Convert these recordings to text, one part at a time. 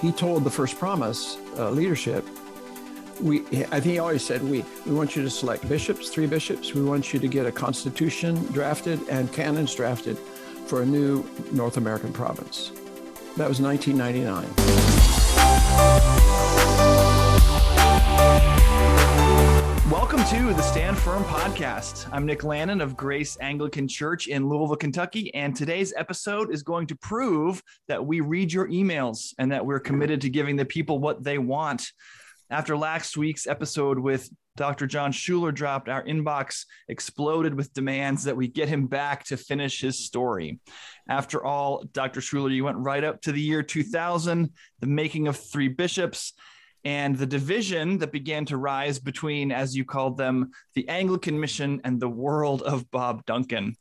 he told the First Promise uh, leadership, we, I think he always said, we, we want you to select bishops, three bishops. We want you to get a constitution drafted and canons drafted for a new North American province. That was 1999. Welcome to the Stand Firm podcast. I'm Nick Lannon of Grace Anglican Church in Louisville, Kentucky, and today's episode is going to prove that we read your emails and that we're committed to giving the people what they want. After last week's episode with Dr. John Shuler dropped, our inbox exploded with demands that we get him back to finish his story. After all, Dr. Shuler, you went right up to the year 2000, the making of three bishops, and the division that began to rise between, as you called them, the Anglican mission and the world of Bob Duncan.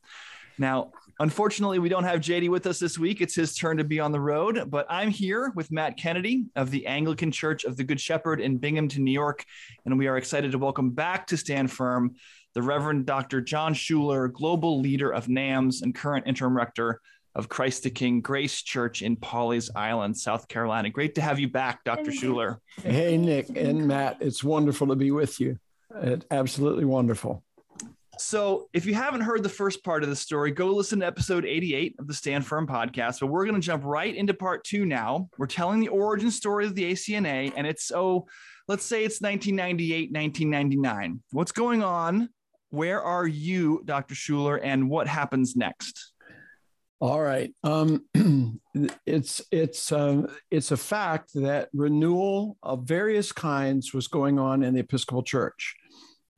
Now, Unfortunately, we don't have JD with us this week. It's his turn to be on the road, but I'm here with Matt Kennedy of the Anglican Church of the Good Shepherd in Binghamton, New York, and we are excited to welcome back to Stand Firm the Reverend Dr. John Shuler, global leader of NAMS and current interim rector of Christ the King Grace Church in Pawleys Island, South Carolina. Great to have you back, Dr. Shuler. Hey, Nick and Matt. It's wonderful to be with you. It's absolutely wonderful. So, if you haven't heard the first part of the story, go listen to episode 88 of the Stand Firm podcast. But we're going to jump right into part two now. We're telling the origin story of the ACNA, and it's oh, let's say it's 1998, 1999. What's going on? Where are you, Dr. Shuler, and what happens next? All right. Um, it's it's uh, it's a fact that renewal of various kinds was going on in the Episcopal Church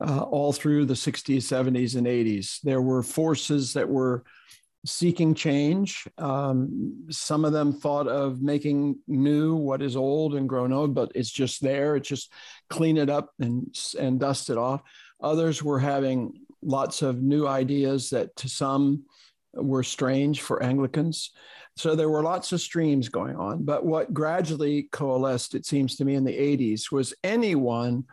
uh, all through the 60s, 70s, and 80s. There were forces that were seeking change. Um, some of them thought of making new what is old and grown old, but it's just there. It's just clean it up and, and dust it off. Others were having lots of new ideas that to some were strange for Anglicans. So there were lots of streams going on. But what gradually coalesced, it seems to me, in the 80s was anyone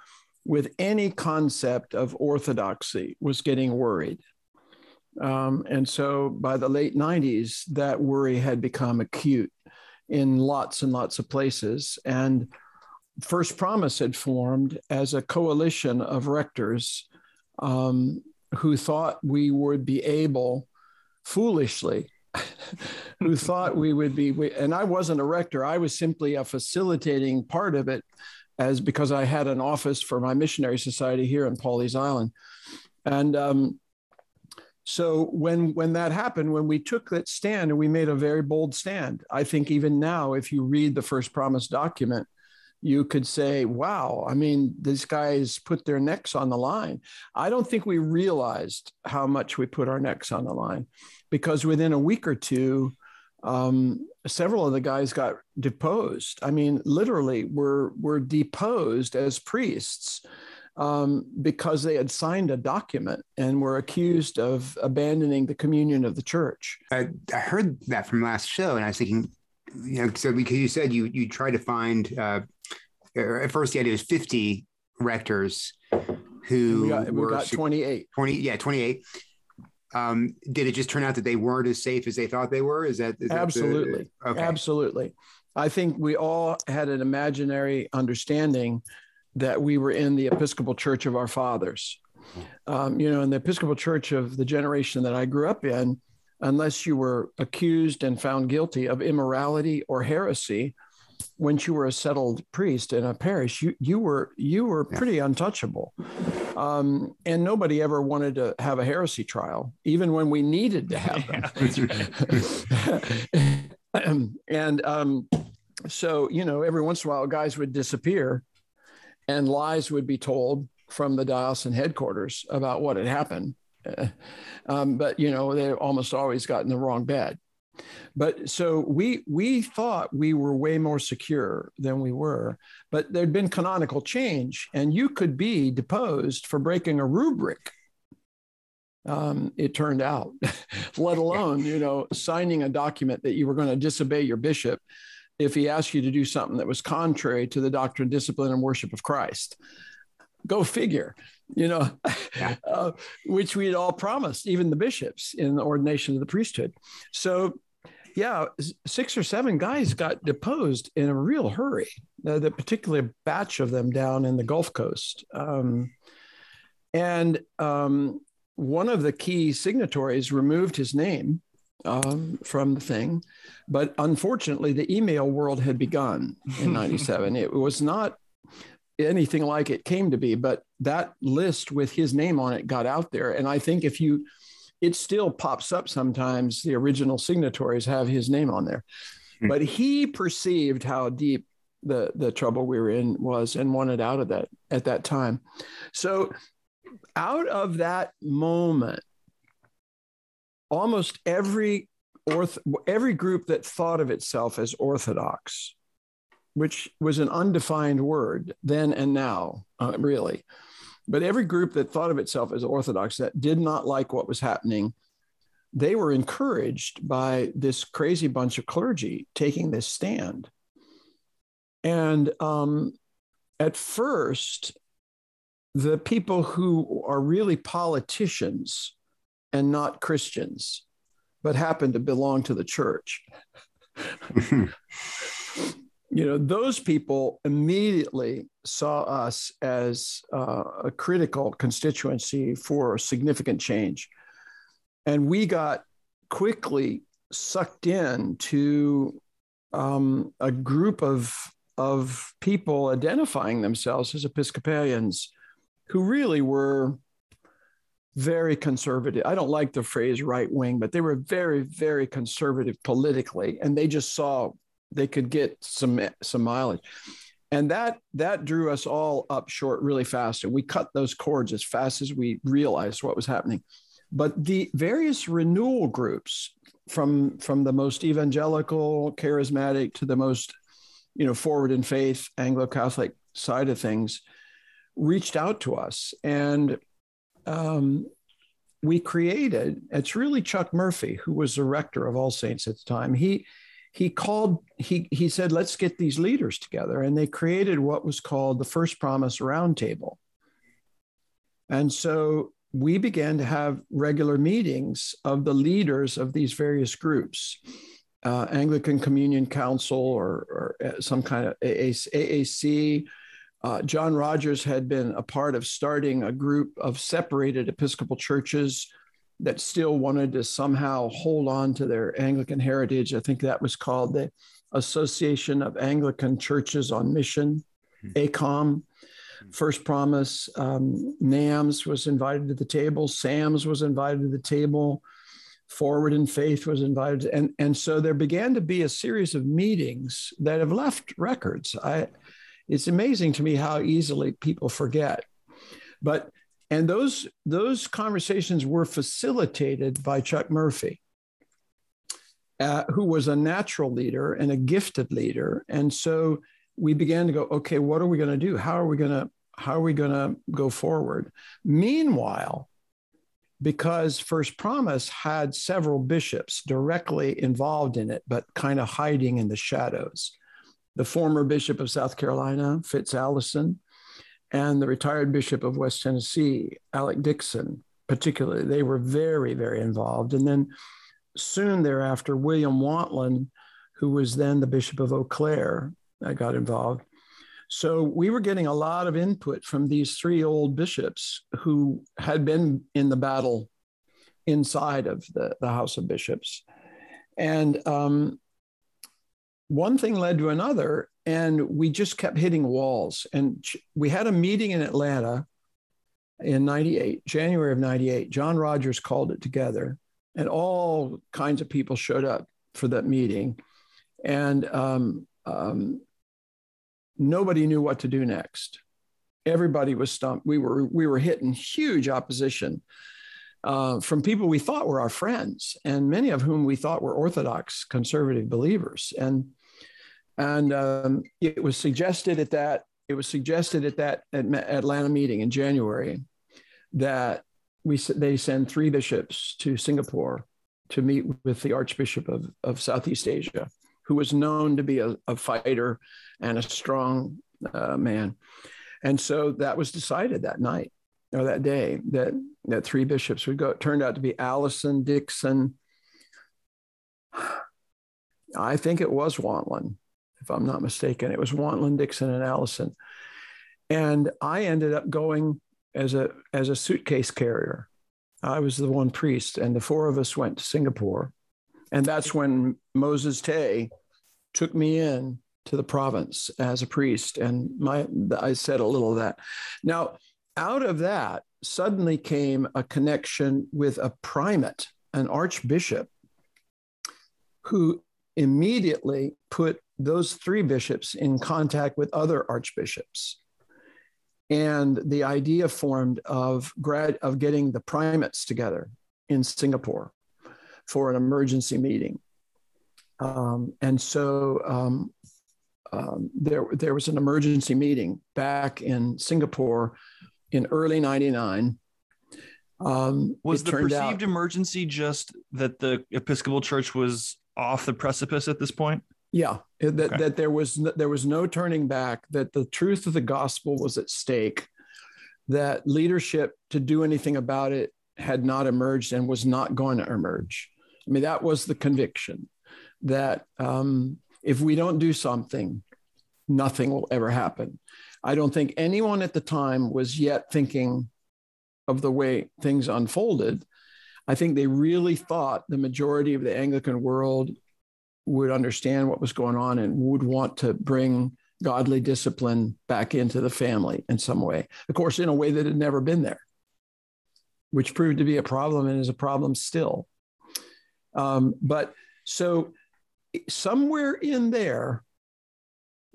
with any concept of orthodoxy was getting worried. Um, and so by the late 90s, that worry had become acute in lots and lots of places. And First Promise had formed as a coalition of rectors um, who thought we would be able, foolishly, who thought we would be, and I wasn't a rector, I was simply a facilitating part of it as because I had an office for my missionary society here in Pawleys Island. And um, so when when that happened, when we took that stand and we made a very bold stand, I think even now, if you read the first promise document, you could say, wow, I mean, these guys put their necks on the line. I don't think we realized how much we put our necks on the line because within a week or two, um, several of the guys got deposed. I mean, literally, were were deposed as priests um, because they had signed a document and were accused of abandoning the communion of the church. I, I heard that from last show, and I was thinking, you know, so because you said you you tried to find uh, at first the idea was fifty rectors who we got, we were got 28 20 yeah 28 um, did it just turn out that they weren't as safe as they thought they were? Is that is absolutely, that the, okay. absolutely? I think we all had an imaginary understanding that we were in the Episcopal Church of our fathers. Um, you know, in the Episcopal Church of the generation that I grew up in, unless you were accused and found guilty of immorality or heresy, once you were a settled priest in a parish, you you were you were pretty untouchable, um, and nobody ever wanted to have a heresy trial, even when we needed to have them. and um, so you know, every once in a while, guys would disappear, and lies would be told from the diocesan headquarters about what had happened. Um, but you know, they almost always got in the wrong bed. But so we we thought we were way more secure than we were, but there'd been canonical change, and you could be deposed for breaking a rubric. Um, it turned out, let alone you know signing a document that you were going to disobey your bishop if he asked you to do something that was contrary to the doctrine, discipline, and worship of Christ. Go figure, you know, yeah. uh, which we had all promised, even the bishops in the ordination of the priesthood. So yeah, six or seven guys got deposed in a real hurry. The, the particular batch of them down in the Gulf Coast, um, and um, one of the key signatories removed his name um, from the thing, but unfortunately, the email world had begun in '97. it was not anything like it came to be, but that list with his name on it got out there, and I think if you it still pops up sometimes. The original signatories have his name on there, mm-hmm. but he perceived how deep the the trouble we were in was and wanted out of that at that time. So, out of that moment, almost every orth every group that thought of itself as orthodox, which was an undefined word then and now, uh, really but every group that thought of itself as Orthodox that did not like what was happening, they were encouraged by this crazy bunch of clergy taking this stand. And um, at first, the people who are really politicians and not Christians, but happen to belong to the church, you know, those people immediately saw us as uh, a critical constituency for significant change. And we got quickly sucked in to um, a group of, of people identifying themselves as Episcopalians who really were very conservative. I don't like the phrase right wing, but they were very, very conservative politically. And they just saw they could get some some mileage. And that that drew us all up short really fast and we cut those cords as fast as we realized what was happening. But the various renewal groups from from the most evangelical charismatic to the most you know forward in faith anglo-catholic side of things reached out to us. And um, we created it's really chuck murphy who was the rector of all saints at the time. He he called he he said let's get these leaders together and they created what was called the first promise roundtable. And so we began to have regular meetings of the leaders of these various groups uh, anglican communion council or, or uh, some kind of aac uh, john rogers had been a part of starting a group of separated episcopal churches that still wanted to somehow hold on to their Anglican heritage. I think that was called the Association of Anglican Churches on Mission, hmm. ACOM. Hmm. First Promise, um, NAMS was invited to the table, SAMS was invited to the table, Forward in Faith was invited. And, and so there began to be a series of meetings that have left records. I, it's amazing to me how easily people forget. But and those, those conversations were facilitated by Chuck Murphy, uh, who was a natural leader and a gifted leader. And so we began to go, okay, what are we going to do? How are we going to how are we going to go forward? Meanwhile, because First Promise had several bishops directly involved in it, but kind of hiding in the shadows. The former Bishop of South Carolina, Fitz Allison, and the retired Bishop of West Tennessee, Alec Dickson, particularly. They were very, very involved. And then soon thereafter, William Wantland, who was then the Bishop of Eau Claire, uh, got involved. So we were getting a lot of input from these three old bishops who had been in the battle inside of the, the House of Bishops. And um, one thing led to another and we just kept hitting walls. And we had a meeting in Atlanta in 98, January of 98. John Rogers called it together, and all kinds of people showed up for that meeting. And um, um, nobody knew what to do next. Everybody was stumped. We were, we were hitting huge opposition. Uh, from people we thought were our friends, and many of whom we thought were Orthodox conservative believers. And and um, it was suggested at that it was suggested at that Atlanta meeting in January that we they send three bishops to Singapore to meet with the Archbishop of, of Southeast Asia, who was known to be a, a fighter and a strong uh, man. And so that was decided that night or that day that that three bishops would go. It turned out to be Allison, Dickson, I think it was Wantland, if I'm not mistaken. It was Wantland, Dickson, and Allison. And I ended up going as a as a suitcase carrier. I was the one priest, and the four of us went to Singapore. And that's when Moses Tay took me in to the province as a priest. And my I said a little of that. Now, out of that suddenly came a connection with a primate, an archbishop, who immediately put those three bishops in contact with other archbishops and the idea formed of grad of getting the primates together in Singapore for an emergency meeting. Um, and so um, um, there, there was an emergency meeting back in Singapore in early 99. Um, was the perceived out, emergency just that the Episcopal Church was off the precipice at this point? Yeah, that, okay. that there was no, there was no turning back. That the truth of the gospel was at stake. That leadership to do anything about it had not emerged and was not going to emerge. I mean, that was the conviction that um, if we don't do something, nothing will ever happen. I don't think anyone at the time was yet thinking of the way things unfolded. I think they really thought the majority of the Anglican world would understand what was going on and would want to bring godly discipline back into the family in some way. Of course, in a way that had never been there, which proved to be a problem and is a problem still. Um, but so somewhere in there,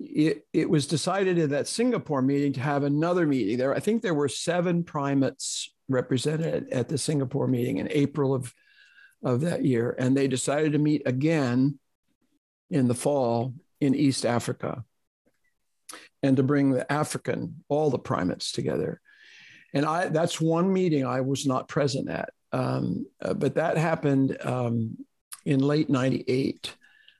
it, it was decided in that Singapore meeting to have another meeting. There, I think there were seven primates represented at the Singapore meeting in April of, of that year, and they decided to meet again in the fall in East Africa and to bring the African, all the primates together. And I, that's one meeting I was not present at. Um, uh, but that happened um, in late 98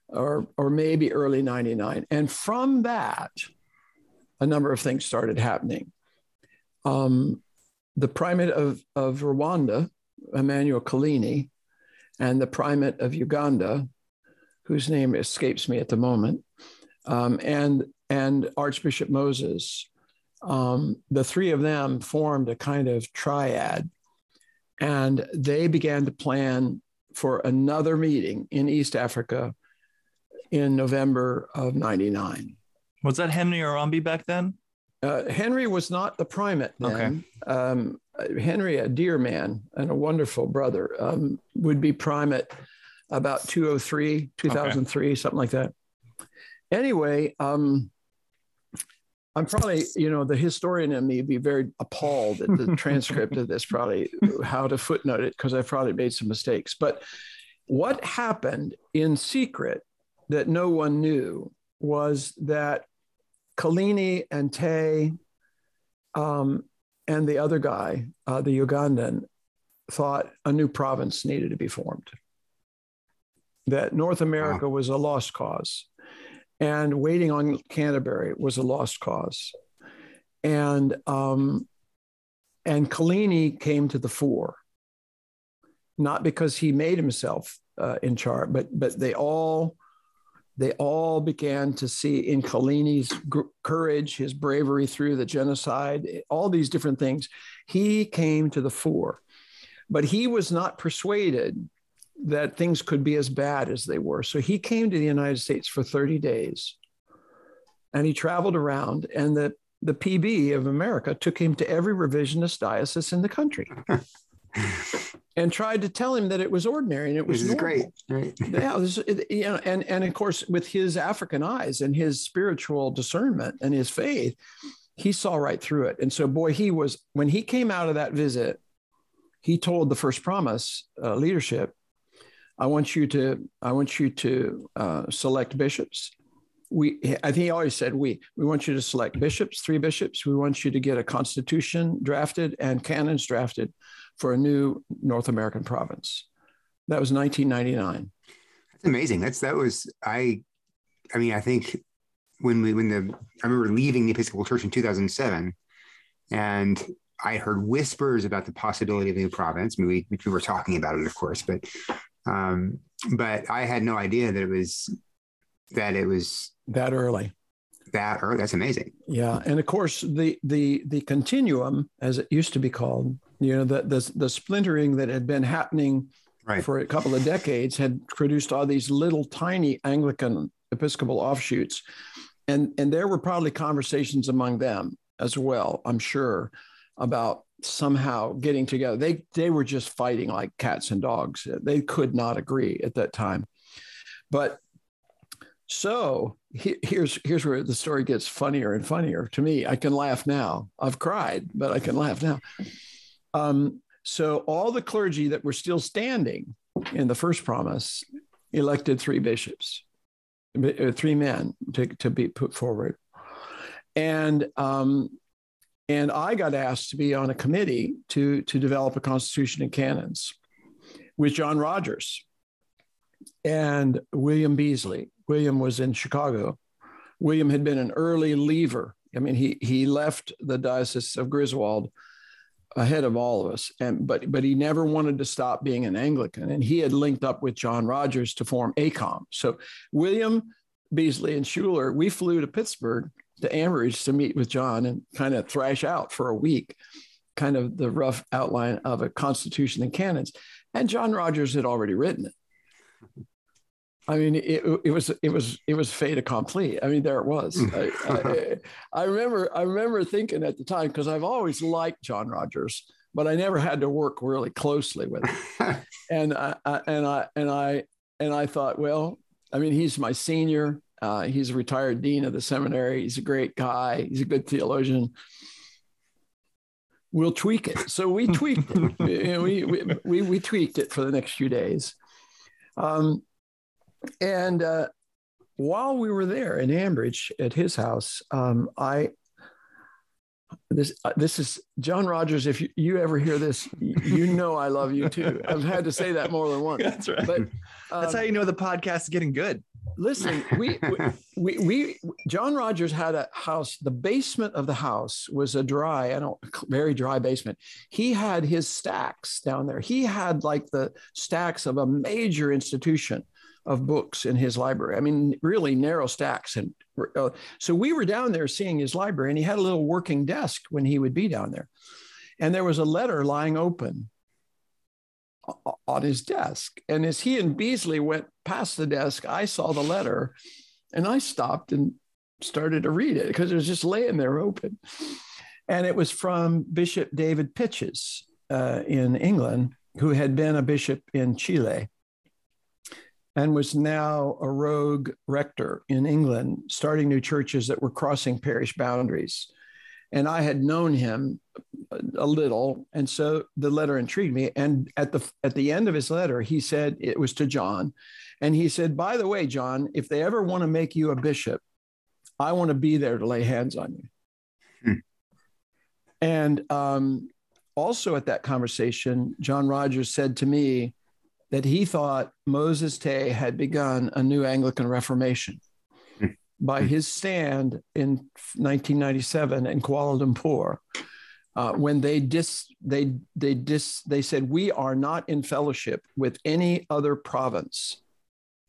or, or maybe early 99. And from that, a number of things started happening. Um, the primate of, of Rwanda, Emmanuel Kolini, and the primate of Uganda, whose name escapes me at the moment, um, and and Archbishop Moses. Um, the three of them formed a kind of triad, and they began to plan for another meeting in East Africa in November of '99. Was that Henry Orombi back then? Uh, Henry was not the primate then. Okay. Um, Henry, a dear man and a wonderful brother, um, would be primate about 203, 2003, okay. something like that. Anyway, um, I'm probably, you know, the historian in me be very appalled at the transcript of this, probably how to footnote it, because I probably made some mistakes. But what happened in secret that no one knew was that Kolini and Tay um, and the other guy, uh, the Ugandan, thought a new province needed to be formed that North America wow. was a lost cause and waiting on Canterbury was a lost cause. And um, and Kolini came to the fore, not because he made himself uh, in charge, but but they all they all began to see in gr- courage, his bravery through the genocide, all these different things. He came to the fore, but he was not persuaded that things could be as bad as they were. So he came to the United States for 30 days and he traveled around and the, the PB of America took him to every revisionist diocese in the country. and tried to tell him that it was ordinary and it was great. Right? yeah, this, you know, and and of course with his African eyes and his spiritual discernment and his faith, he saw right through it. And so, boy, he was when he came out of that visit, he told the first promise uh, leadership I want you to I want you to uh, select bishops. We I think he always said we we want you to select bishops, three bishops. We want you to get a constitution drafted and canons drafted for a new North American province. That was 1999. That's amazing. That's that was I. I mean, I think when we when the I remember leaving the Episcopal Church in 2007, and I heard whispers about the possibility of a new province. I mean, we, we were talking about it, of course, but um, but I had no idea that it was that it was that early. That early. That's amazing. Yeah, and of course the the the continuum, as it used to be called, you know, the the, the splintering that had been happening Right. for a couple of decades had produced all these little tiny Anglican Episcopal offshoots, and and there were probably conversations among them as well. I'm sure about somehow getting together. They they were just fighting like cats and dogs. They could not agree at that time, but so he, here's here's where the story gets funnier and funnier to me. I can laugh now. I've cried, but I can laugh now. Um, so all the clergy that were still standing in the first promise elected three bishops, uh, three men to, to be put forward. And um, and I got asked to be on a committee to to develop a constitution and canons with John Rogers and William Beasley. William was in Chicago. William had been an early leaver. I mean, he he left the diocese of Griswold ahead of all of us, and but but he never wanted to stop being an Anglican, and he had linked up with John Rogers to form ACOM. So William Beasley and Shuler, we flew to Pittsburgh to Ambridge to meet with John and kind of thrash out for a week, kind of the rough outline of a constitution and canons. And John Rogers had already written it. I mean, it, it was it was it was fait accompli. I mean, there it was. I, I, I remember I remember thinking at the time because I've always liked John Rogers, but I never had to work really closely with him. and I, I and I and I and I thought, well, I mean, he's my senior. Uh, he's a retired dean of the seminary. He's a great guy. He's a good theologian. We'll tweak it. So we tweaked it. we, we, we, we tweaked it for the next few days. Um, and uh, while we were there in Ambridge at his house, um, I this uh, this is John Rogers. If you, you, ever hear this, you know I love you too. I've had to say that more than once. That's right. But um, that's how you know the podcast is getting good. Listen, we, we, we we John Rogers had a house. The basement of the house was a dry, I don't very dry basement. He had his stacks down there. He had like the stacks of a major institution of books in his library. I mean, really narrow stacks. And uh, so we were down there seeing his library, and he had a little working desk when he would be down there. And there was a letter lying open on his desk. And as he and Beasley went past the desk, I saw the letter and I stopped and started to read it because it was just laying there open. And it was from Bishop David Pytches uh, in England, who had been a bishop in Chile and was now a rogue rector in England, starting new churches that were crossing parish boundaries. And I had known him a little, and so the letter intrigued me. And at the at the end of his letter, he said it was to John, and he said, "By the way, John, if they ever want to make you a bishop, I want to be there to lay hands on you." Hmm. And um, also at that conversation, John Rogers said to me, that he thought Moses Tay had begun a new Anglican Reformation. By hmm. his stand in 1997 in Kuala Lumpur. Uh, when they dis they they dis they said we are not in fellowship with any other province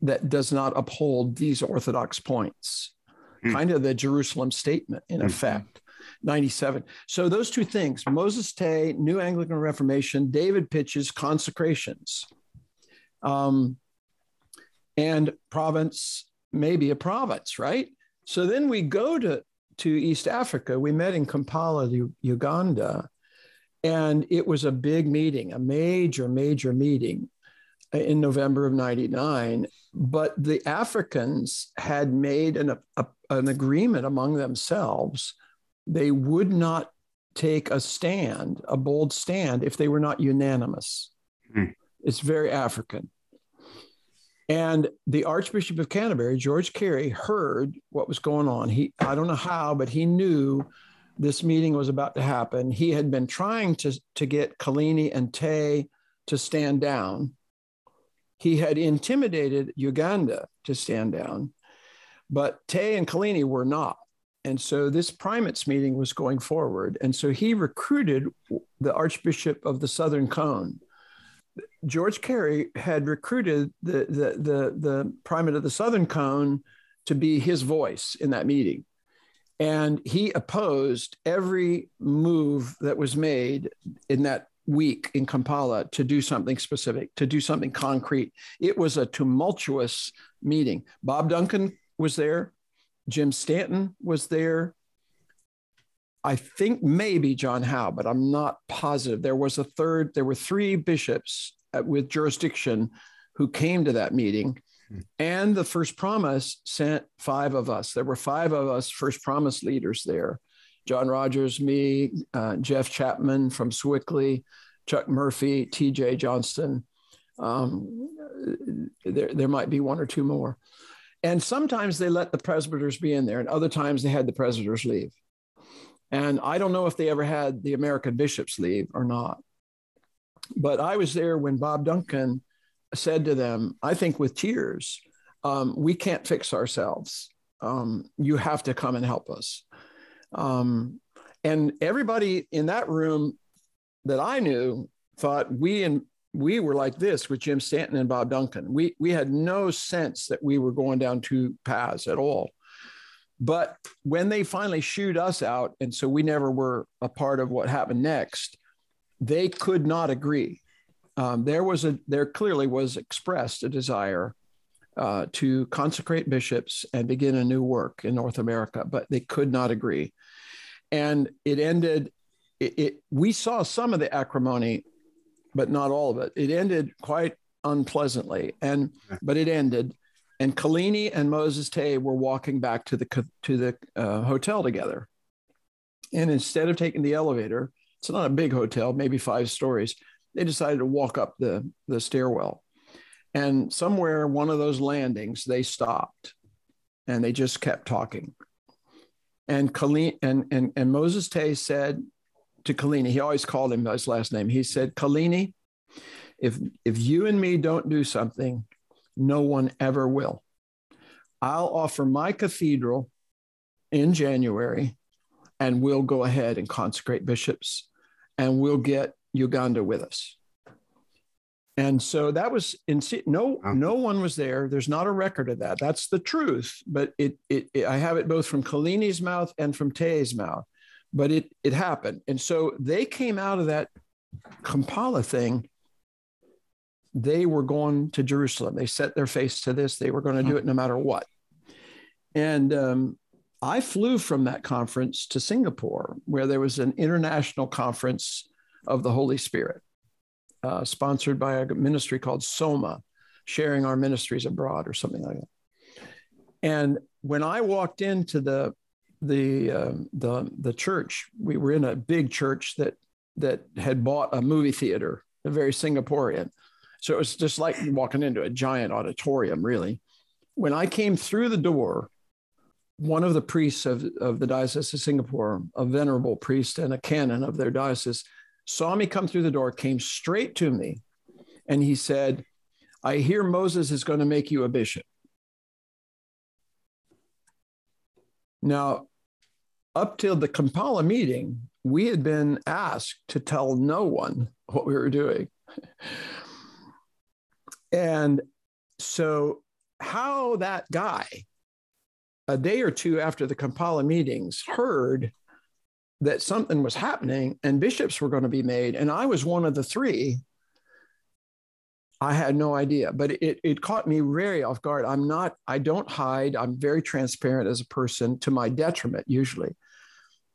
that does not uphold these orthodox points mm. kind of the jerusalem statement in mm. effect 97 so those two things moses tay new anglican reformation david pytches consecrations um, and province maybe a province, right? So then we go to to East Africa. We met in Kampala, Uganda, and it was a big meeting, a major, major meeting in November of 99. But the Africans had made an, a, an agreement among themselves. They would not take a stand, a bold stand, if they were not unanimous. Hmm. It's very African. And the Archbishop of Canterbury, George Carey, heard what was going on. He, I don't know how, but he knew this meeting was about to happen. He had been trying to, to get Kolini and Tay to stand down. He had intimidated Uganda to stand down, but Tay and Kolini were not. And so this primates meeting was going forward. And so he recruited the Archbishop of the Southern Cone, George Carey had recruited the, the, the, the primate of the Southern Cone to be his voice in that meeting. And he opposed every move that was made in that week in Kampala to do something specific, to do something concrete. It was a tumultuous meeting. Bob Duncan was there, Jim Stanton was there. I think maybe John Howe, but I'm not positive. There was a third, there were three bishops uh, with jurisdiction who came to that meeting. Hmm. And the First Promise sent five of us. There were five of us First Promise leaders there John Rogers, me, uh, Jeff Chapman from Sewickley, Chuck Murphy, TJ Johnston. Um, there, there might be one or two more. And sometimes they let the presbyters be in there, and other times they had the presbyters leave. And I don't know if they ever had the American bishops leave or not. But I was there when Bob Duncan said to them, I think with tears, um, we can't fix ourselves. Um, you have to come and help us. Um, and everybody in that room that I knew thought we and we were like this with Jim Stanton and Bob Duncan. We we had no sense that we were going down two paths at all. But when they finally shooed us out, and so we never were a part of what happened next, they could not agree. Um, there was a there clearly was expressed a desire uh, to consecrate bishops and begin a new work in North America, but they could not agree, and it ended. It, it we saw some of the acrimony but not all of it. It ended quite unpleasantly, and but it ended. And Kolini and Moses Tay were walking back to the to the uh, hotel together, and instead of taking the elevator, it's not a big hotel, maybe five stories. They decided to walk up the the stairwell, and somewhere one of those landings they stopped, and they just kept talking. And Kolini and and and Moses Tay said, to Kolini. He always called him by his last name. He said, Kolini, if if you and me don't do something, no one ever will. I'll offer my cathedral in January, and we'll go ahead and consecrate bishops, and we'll get Uganda with us. And so that was in no no one was there. There's not a record of that. That's the truth. But it, it, it I have it both from Kolini's mouth and from Tay's mouth but it it happened. And so they came out of that Kampala thing. They were going to Jerusalem. They set their face to this. They were going to do it no matter what. And um, I flew from that conference to Singapore, where there was an international conference of the Holy Spirit, uh, sponsored by a ministry called Soma, sharing our ministries abroad or something like that. And when I walked into the the uh, the the church. We were in a big church that that had bought a movie theater, a very Singaporean. So it was just like walking into a giant auditorium, really. When I came through the door, one of the priests of, of the Diocese of Singapore, a venerable priest and a canon of their diocese, saw me come through the door, came straight to me, and he said, I hear Moses is going to make you a bishop. Now, up till the Kampala meeting, we had been asked to tell no one what we were doing. And so, how that guy, a day or two after the Kampala meetings, heard that something was happening and bishops were going to be made, and I was one of the three. I had no idea, but it, it caught me very off guard. I'm not, I don't hide. I'm very transparent as a person to my detriment, usually.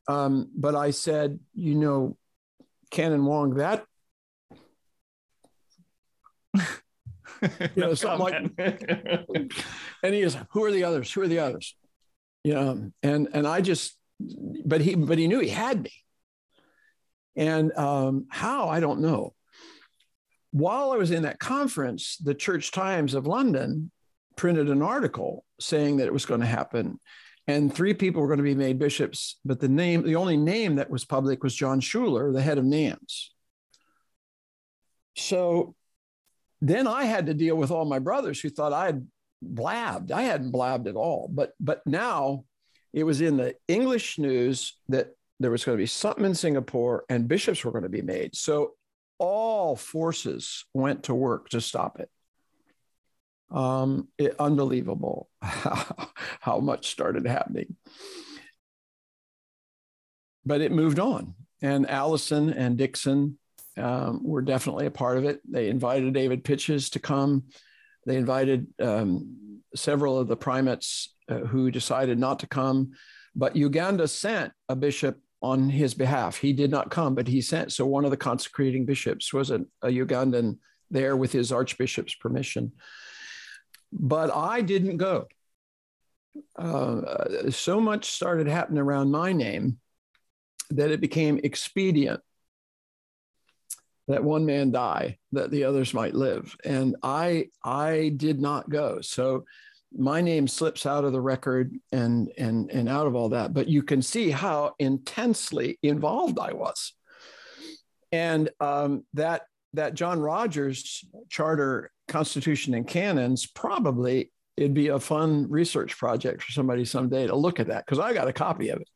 Um, but I said, you know, Canon Wong, that you know, something like and he is, who are the others? Who are the others? You know, and and I just but he but he knew he had me. And um, how I don't know. While I was in that conference, the Church Times of London printed an article saying that it was going to happen and three people were going to be made bishops, but the name, the only name that was public was John Shuler, the head of NAMS. So then I had to deal with all my brothers who thought I had blabbed. I hadn't blabbed at all, but but now it was in the English news that there was going to be something in Singapore and bishops were going to be made. So all forces went to work to stop it. Um, it, unbelievable how, how much started happening. But it moved on. And Allison and Dickson um, were definitely a part of it. They invited David Pytches to come. They invited um, several of the primates uh, who decided not to come. But Uganda sent a bishop on his behalf. He did not come, but he sent. So one of the consecrating bishops was a, a Ugandan there with his archbishop's permission. But I didn't go. Uh, so much started happening around my name that it became expedient that one man die that the others might live. And i i did not go. So my name slips out of the record and and and out of all that but you can see how intensely involved i was. And um, that that john rogers charter constitution and canons probably it'd be a fun research project for somebody someday to look at that because i got a copy of it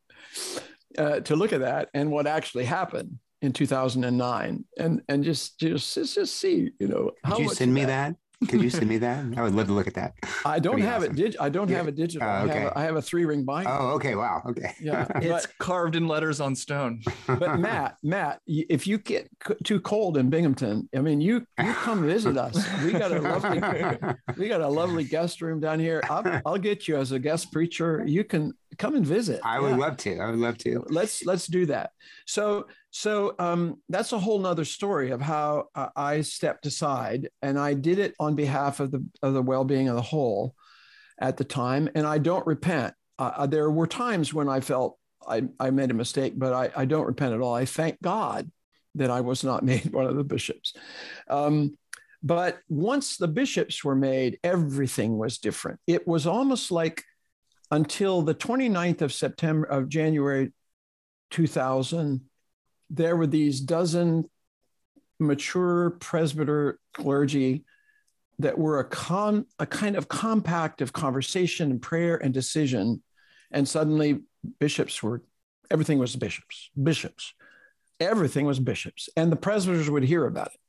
uh, to look at that and what actually happened in 2009 and and just just just see you know how Could you send me that? that? Could you send me that? I would love to look at that. I don't have awesome. it. Dig- I don't yeah. have it digital. Uh, okay. I have, a, I have a three ring binder. Oh, okay. Wow. Okay. Yeah, it's carved in letters on stone. But Matt, Matt, if you get too cold in Binghamton, I mean, you you come visit us. We got a lovely we got a lovely guest room down here. I'll, I'll get you as a guest preacher. You can come and visit. I would love to. I would love to. Let's let's do that. So so um, that's a whole nother story of how uh, I stepped aside, and I did it on behalf of the of the well being of the whole at the time, and I don't repent. Uh, uh, there were times when I felt I, I made a mistake, but I, I don't repent at all. I thank God that I was not made one of the bishops. Um, but once the bishops were made, everything was different. It was almost like until the 29th of September of January 2000 there were these dozen mature presbyter clergy that were a, com, a kind of compact of conversation and prayer and decision. And suddenly bishops were, everything was bishops, bishops, everything was bishops. And the presbyters would hear about it.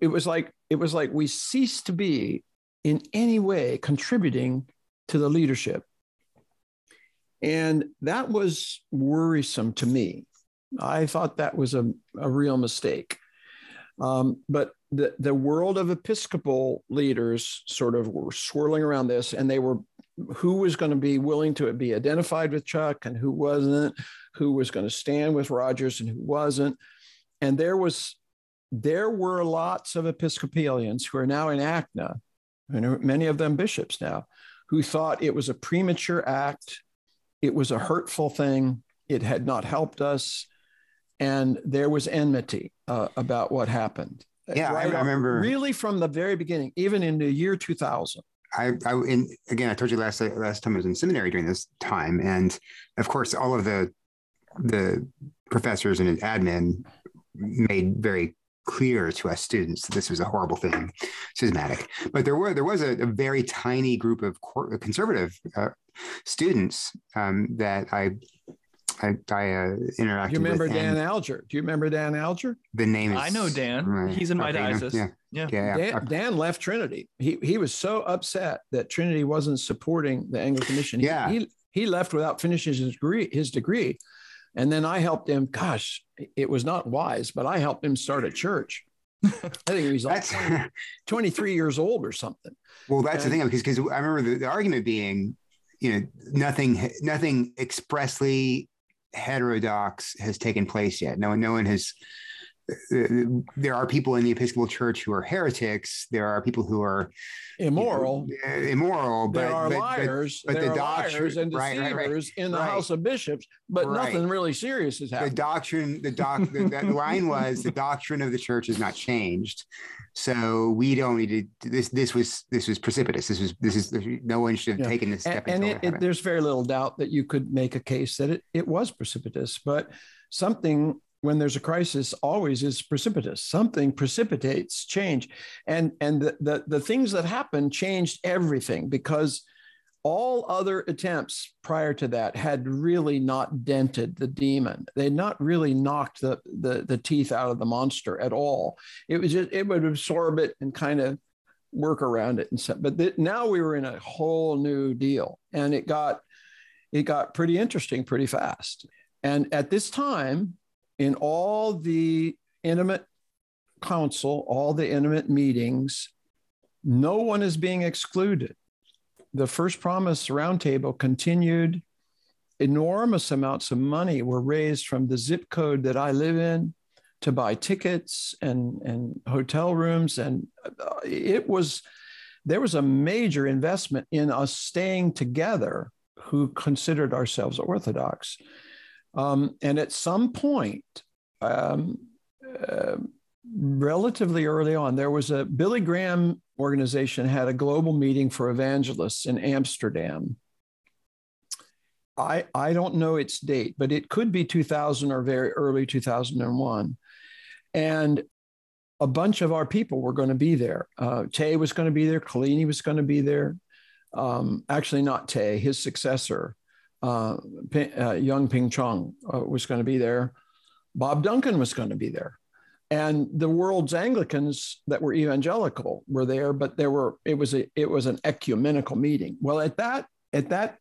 It was like, it was like we ceased to be in any way contributing to the leadership and that was worrisome to me. I thought that was a, a real mistake. Um, but the, the world of Episcopal leaders sort of were swirling around this, and they were who was going to be willing to be identified with Chuck and who wasn't, who was going to stand with Rogers and who wasn't. And there was there were lots of Episcopalians who are now in ACNA, and many of them bishops now, who thought it was a premature act it was a hurtful thing. It had not helped us. And there was enmity uh, about what happened. Yeah, right I, remember. Really from the very beginning, even in the year 2000. I, I in, again, I told you last last time I was in seminary during this time, and of course, all of the the professors and admin made very clear to us students that this was a horrible thing, schismatic. But there were there was a, a very tiny group of conservative uh, students um, that I I, I uh, interacted. You remember with, Dan Alger? Do you remember Dan Alger? The name is. I know Dan. Right. He's in my okay, diocese. Yeah. Yeah. yeah Dan, Dan, left Trinity. He he was so upset that Trinity wasn't supporting the Anglican mission. He, yeah. He, he left without finishing his degree. His degree, and then I helped him. Gosh, it was not wise, but I helped him start a church. I think he was like 20, 23 years old or something. Well, that's and, the thing because because I remember the, the argument being you know nothing nothing expressly heterodox has taken place yet. No one, no one has. There are people in the Episcopal Church who are heretics. There are people who are immoral. You know, eh, immoral. But, there are but, liars. But, but there the are doctrine, liars and deceivers right, right, right, in the House of Bishops. But nothing really serious has happened. The doctrine, the doc, the, the line was the doctrine of the church has not changed. So we don't need to. This this was this was precipitous. This was this is no one should have yeah. taken this step. And, and it, it, there's very little doubt that you could make a case that it it was precipitous, but something when there's a crisis always is precipitous something precipitates change and and the, the, the things that happened changed everything because all other attempts prior to that had really not dented the demon. They'd not really knocked the, the, the teeth out of the monster at all. It was just, it would absorb it and kind of work around it and so, but th- now we were in a whole new deal and it got it got pretty interesting pretty fast and at this time in all the intimate council all the intimate meetings no one is being excluded the first promise roundtable continued enormous amounts of money were raised from the zip code that i live in to buy tickets and, and hotel rooms. And uh, it was, there was a major investment in us staying together who considered ourselves Orthodox. Um, and at some point, um, uh, relatively early on, there was a Billy Graham organization had a global meeting for evangelists in Amsterdam. I, I don't know its date, but it could be 2000 or very early 2001. And a bunch of our people were going to be there. Uh, Tay was going to be there. Kolini was going to be there. Um, actually, not Tay, his successor, uh, uh, Yong Ping Chung, uh, was going to be there. Bob Duncan was going to be there. And the world's Anglicans that were evangelical were there, but there were it was a it was an ecumenical meeting. Well, at that at that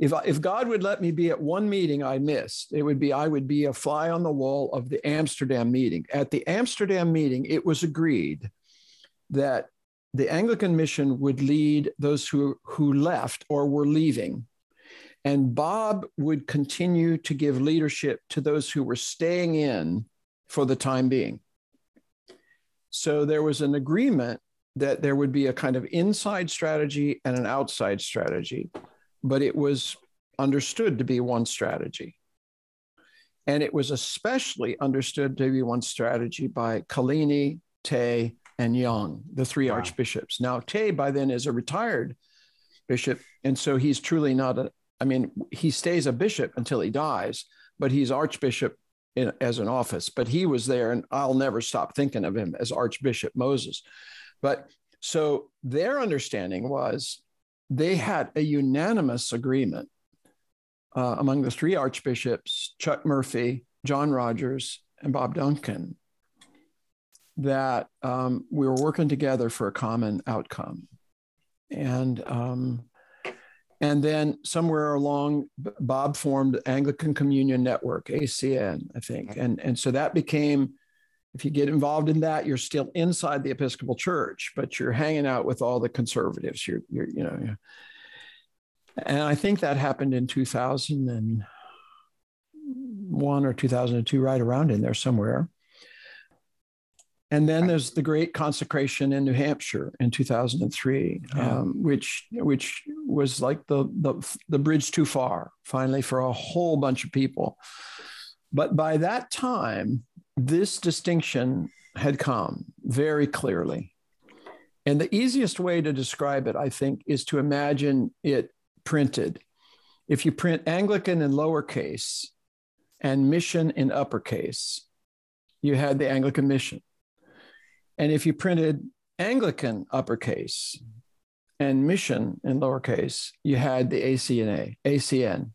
if, if God would let me be at one meeting I missed, it would be I would be a fly on the wall of the Amsterdam meeting. At the Amsterdam meeting, it was agreed that the Anglican mission would lead those who, who left or were leaving. And Bob would continue to give leadership to those who were staying in for the time being. So there was an agreement that there would be a kind of inside strategy and an outside strategy but it was understood to be one strategy. And it was especially understood to be one strategy by Kolini, Tay, and Yong, the three wow. archbishops. Now, Tay by then is a retired bishop. And so he's truly not a, I mean, he stays a bishop until he dies, but he's archbishop in, as an office. But he was there, and I'll never stop thinking of him as Archbishop Moses. But so their understanding was they had a unanimous agreement uh, among the three archbishops, Chuck Murphy, John Rogers, and Bob Duncan, that um, we were working together for a common outcome. And um, and then somewhere along, Bob formed Anglican Communion Network, ACN, I think. And, and so that became if you get involved in that, you're still inside the Episcopal Church, but you're hanging out with all the conservatives. You're, you're you know, and I think that happened in 2001 or 2002, right around in there somewhere. And then there's the great consecration in New Hampshire in 2003, yeah. um, which which was like the, the the bridge too far, finally, for a whole bunch of people. But by that time, this distinction had come very clearly. And the easiest way to describe it, I think, is to imagine it printed. If you print Anglican in lowercase and mission in uppercase, you had the Anglican mission. And if you printed Anglican uppercase and mission in lowercase, you had the ACNA, ACN.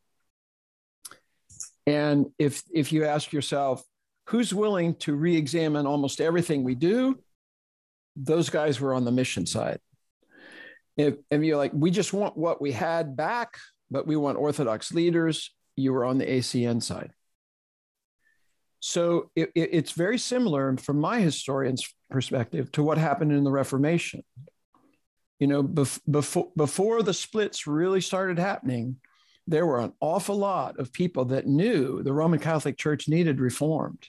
And if if you ask yourself, who's willing to re-examine almost everything we do those guys were on the mission side if, if you're like we just want what we had back but we want orthodox leaders you were on the acn side so it, it, it's very similar from my historian's perspective to what happened in the reformation. You know bef- before before the splits really started happening there were an awful lot of people that knew the roman catholic church needed reformed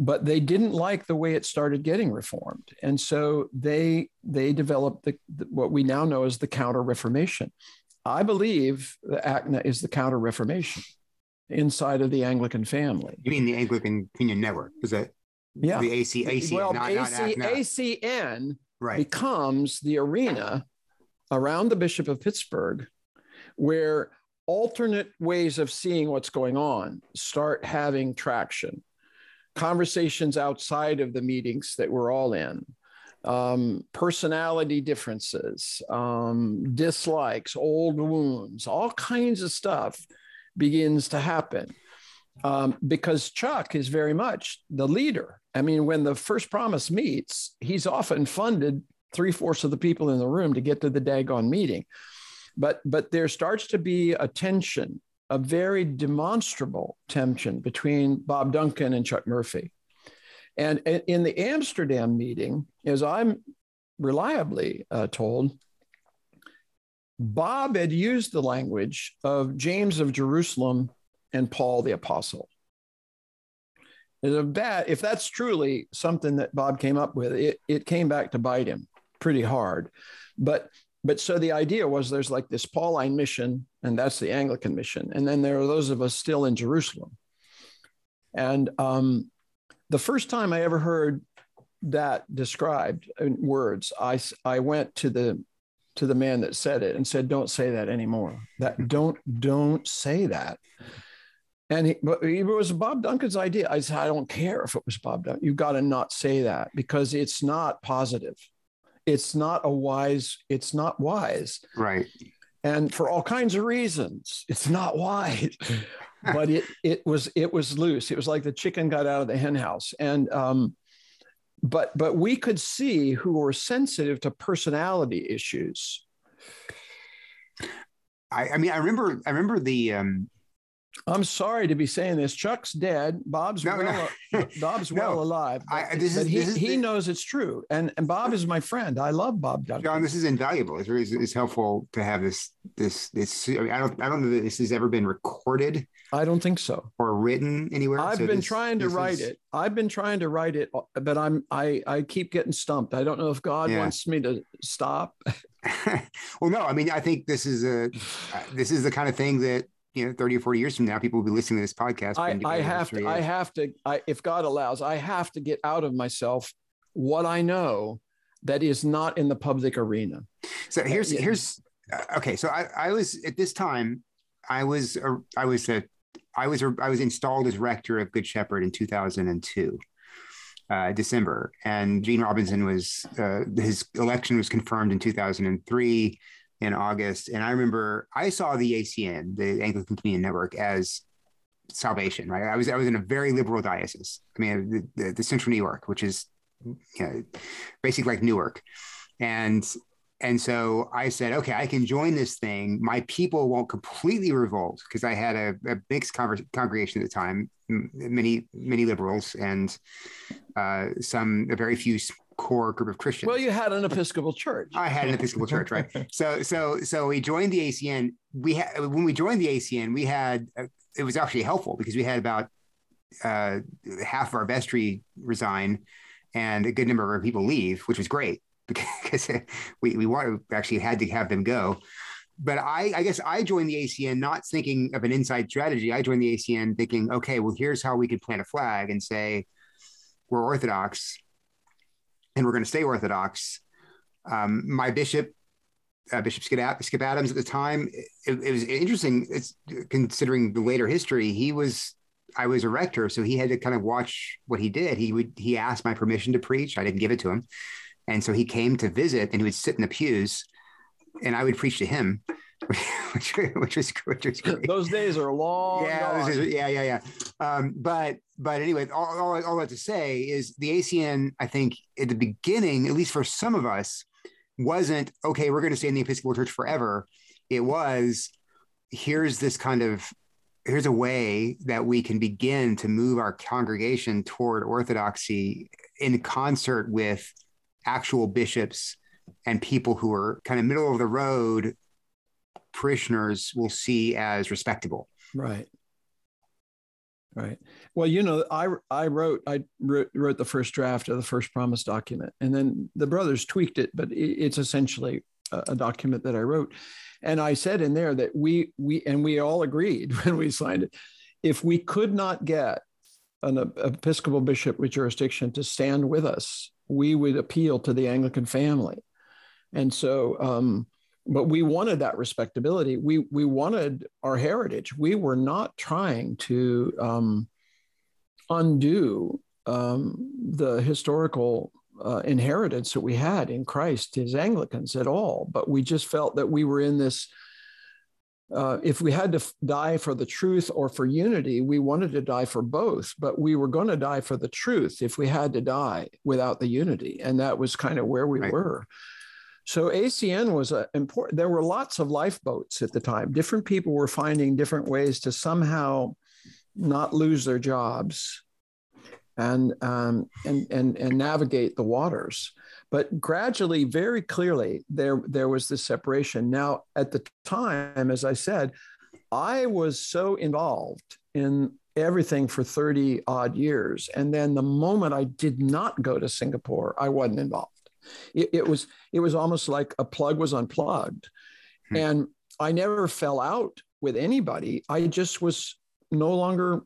but they didn't like the way it started getting reformed. And so they they developed the, the, what we now know as the counter reformation i believe the acna is the counter reformation inside of the anglican family. You mean the anglican communion network? Is that yeah. the AC, ACN, well not, AC, not acn right. becomes the arena around the bishop of pittsburgh where alternate ways of seeing what's going on start having traction. Conversations outside of the meetings that we're all in, um, personality differences, um, dislikes, old wounds, all kinds of stuff begins to happen. Um, because Chuck is very much the leader. I mean, when the first promise meets, he's often funded three fourths of the people in the room to get to the daggone meeting. But but there starts to be a tension, a very demonstrable tension between Bob Duncan and Chuck Murphy. And in the Amsterdam meeting, as I'm reliably uh, told, Bob had used the language of James of Jerusalem and Paul the Apostle. That, if that's truly something that Bob came up with, it, it came back to bite him pretty hard. But but so the idea was there's like this Pauline mission, and that's the Anglican mission, and then there are those of us still in Jerusalem. And um, the first time I ever heard that described in words, I I went to the to the man that said it and said, "Don't say that anymore. That don't don't say that." And he, it was Bob Duncan's idea. I said, I don't care if it was Bob Duncan. You've got to not say that because it's not positive. It's not a wise, it's not wise. Right. And for all kinds of reasons, it's not wise. but it it was it was loose. It was like the chicken got out of the hen house. And um, but but we could see who were sensitive to personality issues. I, I mean, I remember I remember the um, I'm sorry to be saying this. Chuck's dead. Bob's no, well. No. Bob's no, well alive. I, this is, he, this is he the, knows it's true, and and Bob is my friend. I love Bob Duncan. John, this is invaluable. It's, it's, it's helpful to have this this this. I, mean, I don't I don't know that this has ever been recorded. I don't think so. Or written anywhere. I've so been this, trying to write is... it. I've been trying to write it, but I'm I I keep getting stumped. I don't know if God yeah. wants me to stop. well, no. I mean, I think this is a this is the kind of thing that you know 30 or 40 years from now people will be listening to this podcast i, I have to i have to I, if god allows i have to get out of myself what i know that is not in the public arena so here's uh, here's uh, okay so I, I was at this time i was a, i was a i was i was installed as rector of good shepherd in 2002 uh, December, and Gene Robinson was uh, his election was confirmed in 2003 in August. And I remember I saw the ACN, the Anglican Communion Network, as salvation, right? I was I was in a very liberal diocese. I mean, the, the, the Central New York, which is you know, basically like Newark. And and so I said, okay, I can join this thing. My people won't completely revolt because I had a, a mixed congregation at the time, many many liberals and uh, some a very few core group of Christians. Well, you had an Episcopal church. I had an Episcopal church, right? So, so, so we joined the ACN. We had when we joined the ACN, we had uh, it was actually helpful because we had about uh, half of our vestry resign and a good number of our people leave, which was great because we we actually had to have them go. But I, I guess I joined the ACN not thinking of an inside strategy. I joined the ACN thinking, okay, well, here's how we could plant a flag and say we're Orthodox and we're going to stay Orthodox. Um, my bishop, uh, Bishop Skip, Skip, Adams at the time, it, it, was interesting. It's considering the later history. He was, I was a rector, so he had to kind of watch what he did. He would, he asked my permission to preach. I didn't give it to him, and so he came to visit, and he would sit in the pews, and I would preach to him. which, which was which was great. Those days are long. Yeah, is, yeah, yeah, yeah. Um, but but anyway, all, all, all that to say is the ACN. I think at the beginning, at least for some of us, wasn't okay. We're going to stay in the Episcopal Church forever. It was here's this kind of here's a way that we can begin to move our congregation toward orthodoxy in concert with actual bishops and people who are kind of middle of the road parishioners will see as respectable. Right. Right. Well, you know, I I wrote I wrote, wrote the first draft of the first promise document, and then the brothers tweaked it, but it, it's essentially a, a, document that I wrote, and I said in there that we we and we all agreed when we signed it, if we could not get an Episcopal bishop with jurisdiction to stand with us, we would appeal to the Anglican family, and so um, but we wanted that respectability. We we wanted our heritage. We were not trying to um, undo um, the historical uh, inheritance that we had in Christ as Anglicans at all. But we just felt that we were in this uh, if we had to f- die for the truth or for unity, we wanted to die for both, but we were going to die for the truth if we had to die without the unity. And that was kind of where we right. were. So ACN was a important. There were lots of lifeboats at the time. Different people were finding different ways to somehow not lose their jobs and um, and and and navigate the waters. But gradually, very clearly, there there was this separation. Now, at the time, as I said, I was so involved in everything for 30 odd years. And then the moment I did not go to Singapore, I wasn't involved. It, it was it was almost like a plug was unplugged, hmm. and I never fell out with anybody. I just was no longer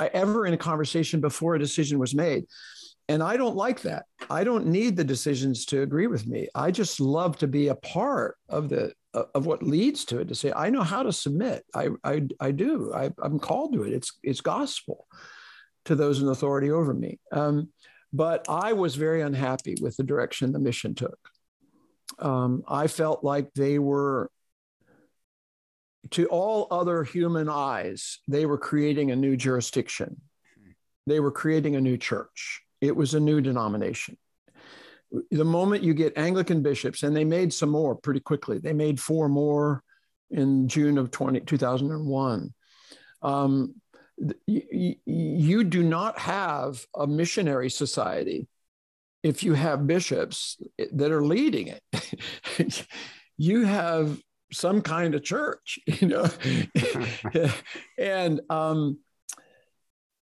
ever in a conversation before a decision was made. And I don't like that. I don't need the decisions to agree with me. I just love to be a part of the of what leads to it. To say I know how to submit. I I, I do. I, am called to it. It's it's gospel to those in authority over me. Um, but I was very unhappy with the direction the mission took. Um, I felt like they were, to all other human eyes, they were creating a new jurisdiction. They were creating a new church. It was a new denomination. The moment you get Anglican bishops, and they made some more pretty quickly, they made four more in June of 20, 2001. Um, you, you do not have a missionary society if you have bishops that are leading it. you have some kind of church, you know. and um,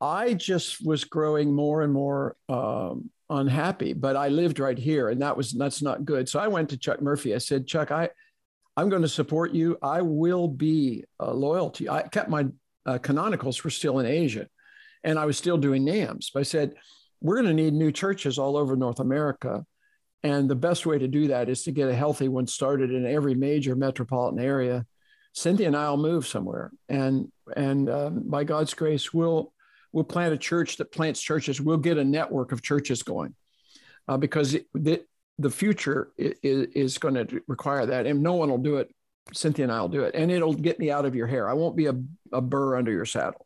I just was growing more and more um, unhappy. But I lived right here, and that was that's not good. So I went to Chuck Murphy. I said, Chuck, I I'm going to support you. I will be uh, loyal to you. I kept my uh, canonicals were still in Asia, and I was still doing NAMS. But I said, we're going to need new churches all over North America. And the best way to do that is to get a healthy one started in every major metropolitan area. Cynthia and I'll move somewhere, and and um, by God's grace, we'll we'll plant a church that plants churches. We'll get a network of churches going, uh, because the the future is, is going to require that, and no one will do it Cynthia and I'll do it, and it'll get me out of your hair. I won't be a, a burr under your saddle.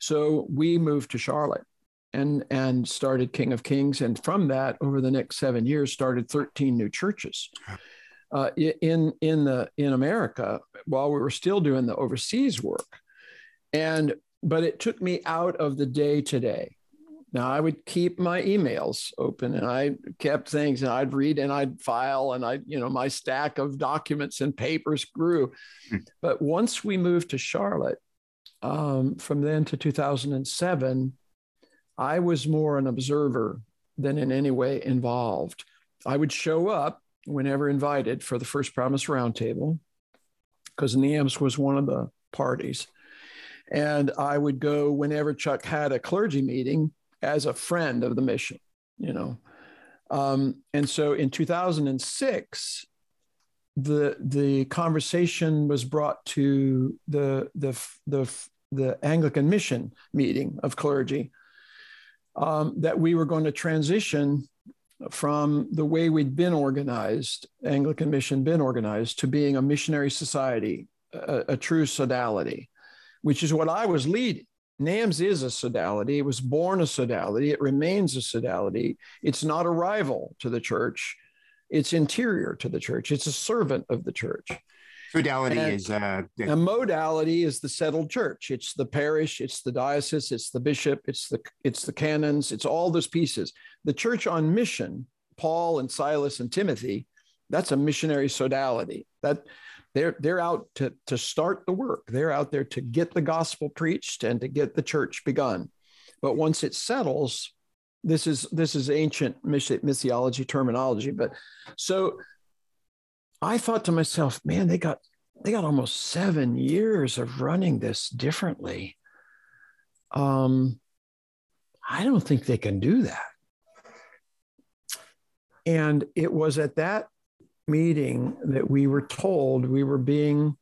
So we moved to Charlotte and and started King of Kings, and from that, over the next seven years, started 13 new churches. Uh, in in the in America, while we were still doing the overseas work, and but it took me out of the day to day. Now I would keep my emails open and I kept things and I'd read and I'd file and I, you know, my stack of documents and papers grew. Hmm. But once we moved to Charlotte, um, from then to 2007, I was more an observer than in any way involved. I would show up whenever invited for the First Promise Roundtable because NAMS was one of the parties. And I would go whenever Chuck had a clergy meeting as a friend of the mission, you know. Um, and so in 2006, the the conversation was brought to the the the, the Anglican mission meeting of clergy um, that we were going to transition from the way we'd been organized, Anglican mission been organized, to being a missionary society, a, a true sodality, which is what I was leading. NAMS is a sodality. It was born a sodality. It remains a sodality. It's not a rival to the church. It's interior to the church. It's a servant of the church. Sodality and is uh, a modality is the settled church. It's the parish. It's the diocese. It's the bishop. It's the it's the canons. It's all those pieces. The church on mission, Paul and Silas and Timothy, that's a missionary sodality. That they're they're out to to start the work. They're out there to get the gospel preached and to get the church begun. But once it settles, this is this is ancient missiology terminology. But so I thought to myself, man, they got they got almost seven years of running this differently. Um, I don't think they can do that. And it was at that meeting that we were told we were being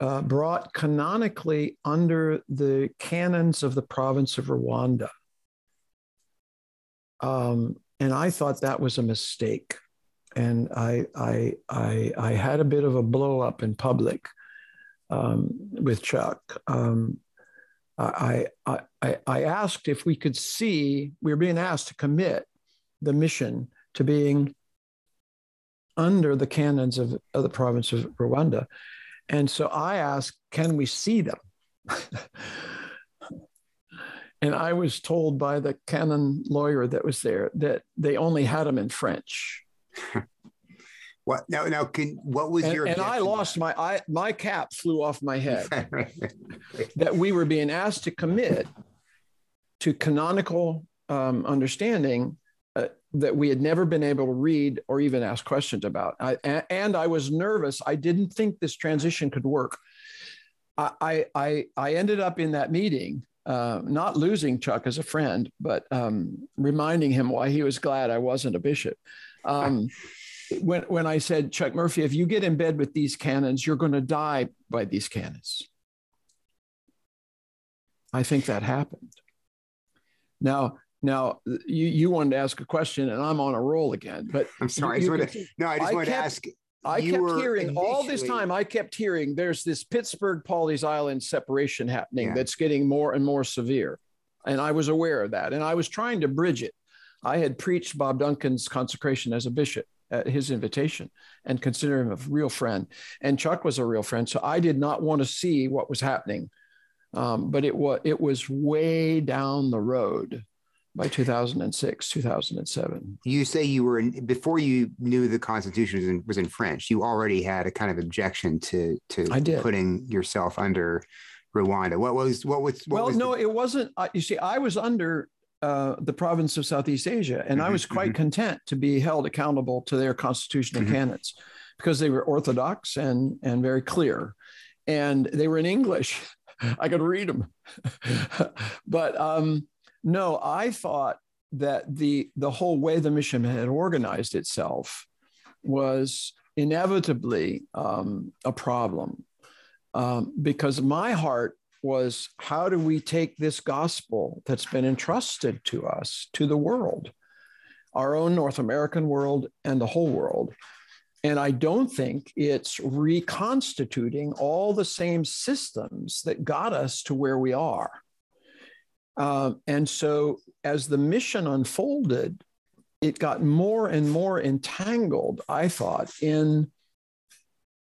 uh, brought canonically under the canons of the province of Rwanda. Um, and I thought that was a mistake. And I, I, I, I had a bit of a blow up in public um, with Chuck. Um, I, I, I, I asked if we could see, we were being asked to commit the mission to being under the canons of, of the province of Rwanda. And so I asked, can we see them? and I was told by the canon lawyer that was there that they only had them in French. What now? Now, can what was and, your? And I lost my I, my cap flew off my head. that we were being asked to commit to canonical um, understanding uh, that we had never been able to read or even ask questions about. I, and I was nervous. I didn't think this transition could work. I, I, I ended up in that meeting, uh, not losing Chuck as a friend, but um, reminding him why he was glad I wasn't a bishop. Um, when, when I said, Chuck Murphy, if you get in bed with these canons, you're going to die by these canons. I think that happened. Now, now you, you wanted to ask a question, and I'm on a roll again. But I'm sorry. You, I just to, no, I just I wanted kept, to ask. I kept hearing all this time. I kept hearing there's this Pittsburgh Pawleys Island separation happening yeah. that's getting more and more severe, and I was aware of that, and I was trying to bridge it. I had preached Bob Duncan's consecration as a bishop at his invitation and consider him a real friend. And Chuck was a real friend, so I did not want to see what was happening. Um, but it was it was way down the road by 2006 2007 you say you were in, before you knew the constitution was in, was in, french you already had a kind of objection to to putting yourself under rwanda what was what was what well was no the... it wasn't you see i was under uh, the province of southeast asia and mm-hmm, i was quite mm-hmm. content to be held accountable to their constitutional mm-hmm. canons because they were orthodox and and very clear and they were in english i could read them but um no, I thought that the the whole way the mission had organized itself was inevitably um, a problem um, because my heart was how do we take this gospel that's been entrusted to us to the world, our own North American world and the whole world. And I don't think it's reconstituting all the same systems that got us to where we are. Um, and so as the mission unfolded, it got more and more entangled, I thought, in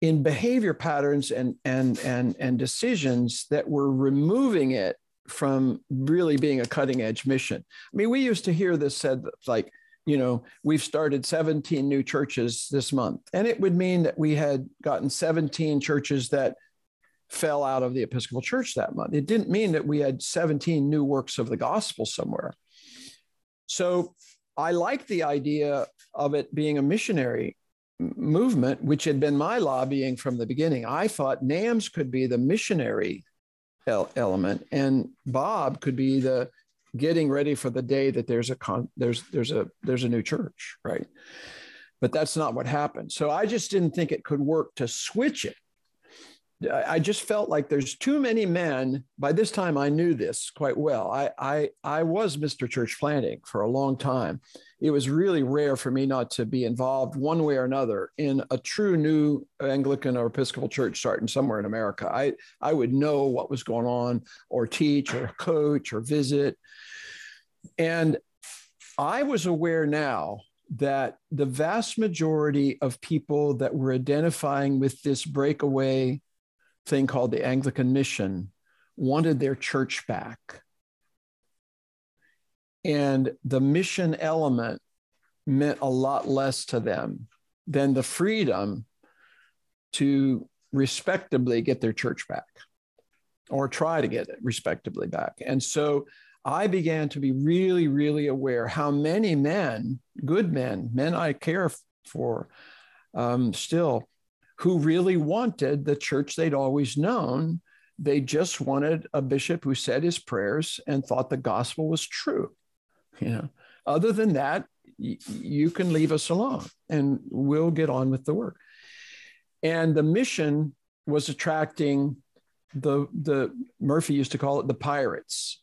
in behavior patterns and and and and decisions that were removing it from really being a cutting edge mission. I mean, we used to hear this said like, you know, we've started 17 new churches this month. And it would mean that we had gotten 17 churches that fell out of the Episcopal Church that month. It didn't mean that we had 17 new works of the gospel somewhere. So I like the idea of it being a missionary movement, which had been my lobbying from the beginning. I thought NAMS could be the missionary element, and Bob could be the getting ready for the day that there's a con- there's there's a there's a new church, right? But that's not what happened. So I just didn't think it could work to switch it I just felt like there's too many men. By this time, I knew this quite well. I, I, I was Mr. Church Planting for a long time. It was really rare for me not to be involved one way or another in a true new Anglican or Episcopal church starting somewhere in America. I, I would know what was going on, or teach, or coach, or visit. And I was aware now that the vast majority of people that were identifying with this breakaway thing called the Anglican Mission wanted their church back. And the mission element meant a lot less to them than the freedom to respectably get their church back or try to get it respectably back. And so I began to be really, really aware how many men, good men, men I care for, um, still who really wanted the church they'd always known. They just wanted a bishop who said his prayers and thought the gospel was true. You know, other than that, y- you can leave us alone and we'll get on with the work. And the mission was attracting the the Murphy used to call it the pirates.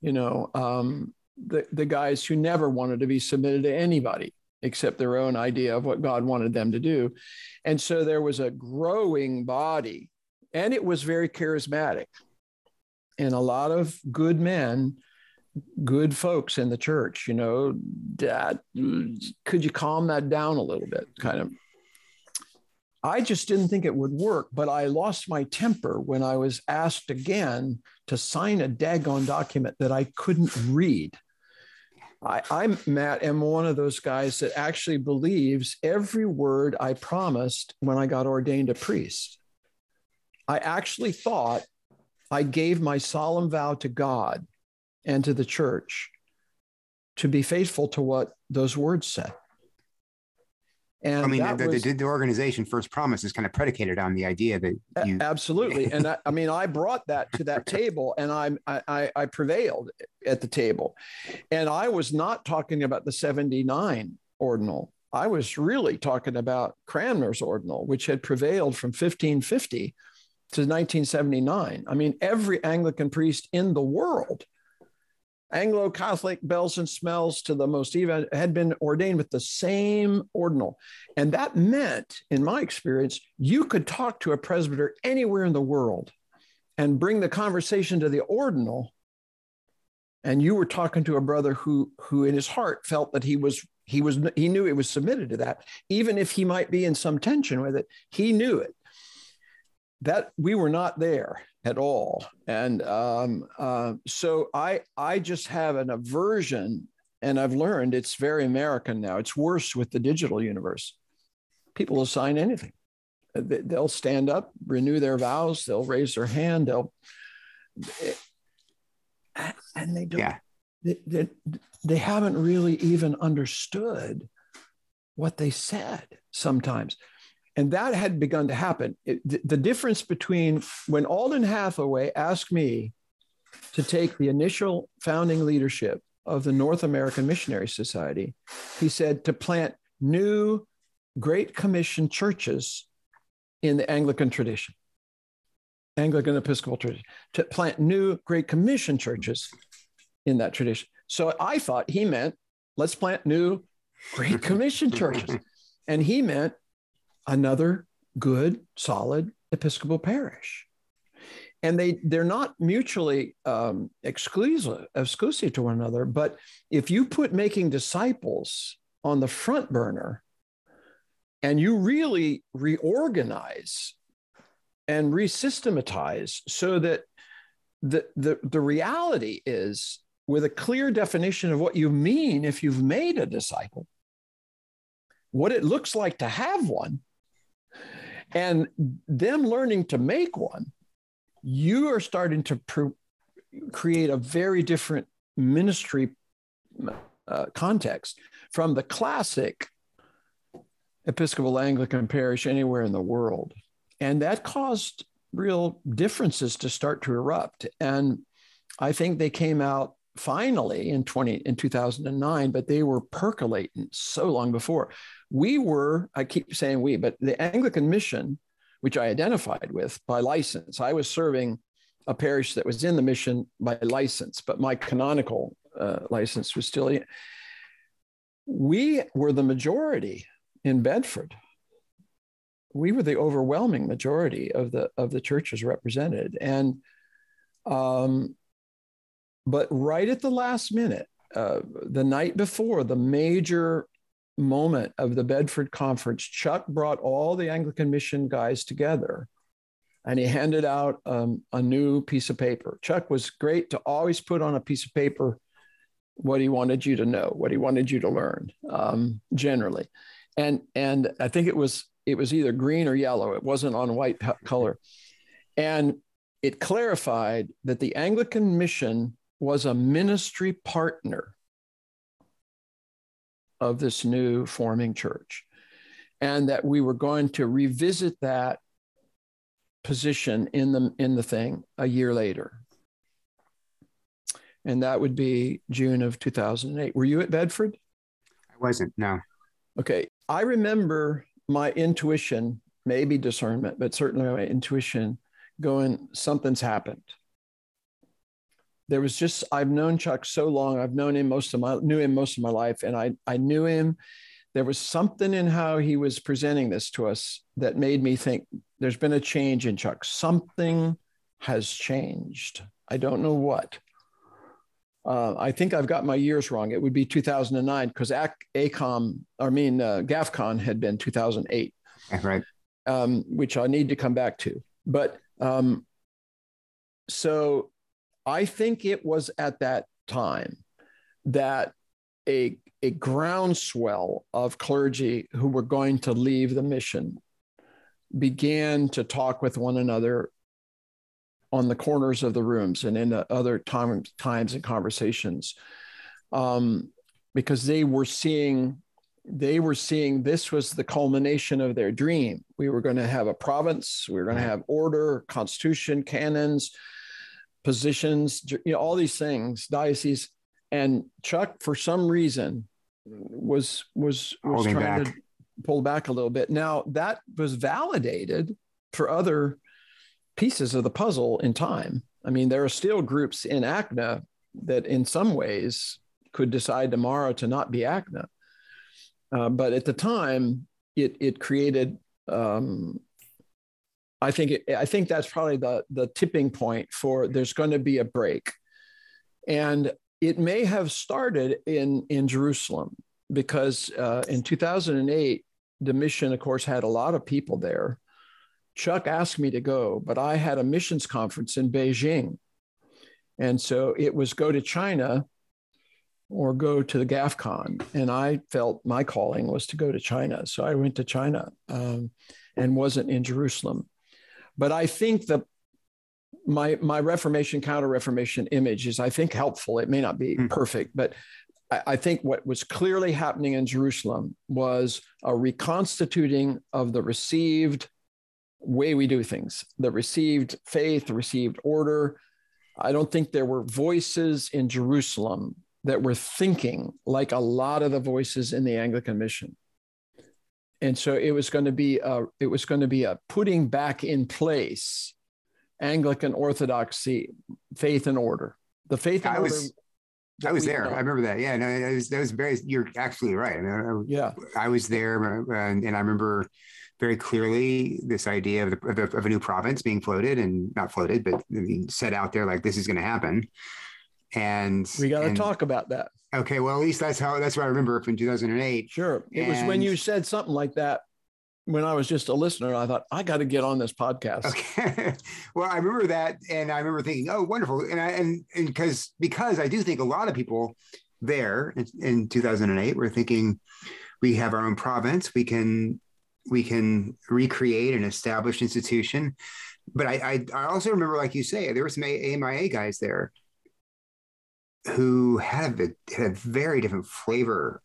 You know, um, the the guys who never wanted to be submitted to anybody except their own idea of what God wanted them to do. And so there was a growing body, and it was very charismatic. And a lot of good men, good folks in the church, you know, that could you calm that down a little bit? Kind of. I just didn't think it would work, but I lost my temper when I was asked again to sign a daggone document that I couldn't read. I, I'm Matt, am one of those guys that actually believes every word I promised when I got ordained a priest. I actually thought I gave my solemn vow to God and to the church to be faithful to what those words said. And I mean, the, was, the, the, organization First Promise is kind of predicated on the idea that you absolutely. and I, I, mean, I brought that to that table, and I, I I prevailed at the table, and I was not talking about the seventy nine ordinal. I was really talking about Cranmer's ordinal, which had prevailed from fifteen fifty to 1979. I mean, every Anglican priest in the world Anglo Catholic bells and smells to the most even had been ordained with the same ordinal. And that meant, in my experience, you could talk to a presbyter anywhere in the world and bring the conversation to the ordinal. And you were talking to a brother who, who in his heart felt that he was he was he knew he was submitted to that, even if he might be in some tension with it. He knew it. That we were not there at all. And um, uh, so I I just have an aversion, and I've learned it's very American now. It's worse with the digital universe. People will sign anything. They'll stand up, renew their vows. They'll raise their hand. They'll and they don't. Yeah. They, they, they haven't really even understood what they said sometimes. And that had begun to happen. It, the, the difference between when Alden Hathaway asked me to take the initial founding leadership of the North American Missionary Society, he said to plant new Great Commission churches in the Anglican tradition, Anglican Episcopal tradition, to plant new Great Commission churches in that tradition. So I thought he meant let's plant new Great Commission churches. And he meant another good, solid Episcopal parish. And they, they're not mutually um, exclusive, exclusive to one another. But if you put making disciples on the front burner and you really reorganize and resystematize so that the, the, the reality is with a clear definition of what you mean if you've made a disciple, what it looks like to have one, and them learning to make one, you are starting to pr- create a very different ministry uh, context from the classic Episcopal Anglican parish anywhere in the world. And that caused real differences to start to erupt. And I think they came out finally in 20 in 2009 but they were percolating so long before we were i keep saying we but the anglican mission which i identified with by license. I was serving a parish that was in the mission by license but my canonical uh, license was still we were the majority in bedford. We were the overwhelming majority of the of the churches represented. And um, but right at the last minute, uh, the night before the major moment of the Bedford conference, Chuck brought all the Anglican mission guys together and he handed out um, a new piece of paper. Chuck was great to always put on a piece of paper what he wanted you to know, what he wanted you to learn, um, generally. And and I think it was it was either green or yellow. It wasn't on white color, and it clarified that the Anglican mission was a ministry partner of this new forming church, and that we were going to revisit that position in the in the thing a year later. And that would be June of 2008. Were you at Bedford? I wasn't, no. Okay. I remember my intuition, maybe discernment, but certainly my intuition going, something's happened there was just I've known Chuck so long. I've known him most of my knew him most of my life, and I I knew him there was something in how he was presenting this to us that made me think there's been a change in Chuck. Something has changed. I don't know what. Uh, I think I've got my years wrong. It would be 2009 because ACOM, I mean, uh, GAFCON had been 2008. Right. Um, which I need to come back to. But um, so I think it was at that time that a, a groundswell of clergy who were going to leave the mission began to talk with one another on the corners of the rooms and in other time, times and conversations um, because they were seeing they were seeing this was the culmination of their dream. We were going to have a province we were going to have order constitution canons positions you know all these things diocese and chuck for some reason was was was Holding trying back. to pull back a little bit now that was validated for other pieces of the puzzle in time. I mean, there are still groups in ACNA that, in some ways, could decide tomorrow to not be ACNA. Uh, but at the time, it it created. Um, I think it, I think that's probably the the tipping point for there's going to be a break, and it may have started in in Jerusalem because uh, in 2008 the mission, of course, had a lot of people there, Chuck asked me to go, but I had a missions conference in Beijing. And so it was go to China or go to the GAFCON. And I felt my calling was to go to China. So I went to China um, and wasn't in Jerusalem. But I think the my my Reformation counter Reformation image is I think helpful. It may not be Hmm. perfect, but I, I think what was clearly happening in Jerusalem was a reconstituting of the received way we do things, the received faith, the received order. I don't think there were voices in Jerusalem that were thinking like a lot of the voices in the Anglican mission. And so it was going to be a, it was going to be a putting back in place Anglican orthodoxy, faith and order. The faith and I was- that I was there. know. I remember that. Yeah, no, it was, that was very. You're actually right. I, mean, Yeah. I, was there, and, and I remember very clearly this idea of, the, of, the, of a new province being floated and not floated, but set out there like this is going to happen. And We got to talk about that. Okay, well, at least that's how that's what I remember from 2008. Sure. It was when you said something like that when I was just a listener. I thought, I got to get on this podcast. Okay. well, I remember that, and I remember thinking, "Oh, wonderful!" And I and because because I do think a lot of people there in, in 2008 were thinking, we have our own province, we can we can recreate an established institution. But I I, I also remember, like you say, there were some AMIA guys there who had a, had a very different flavor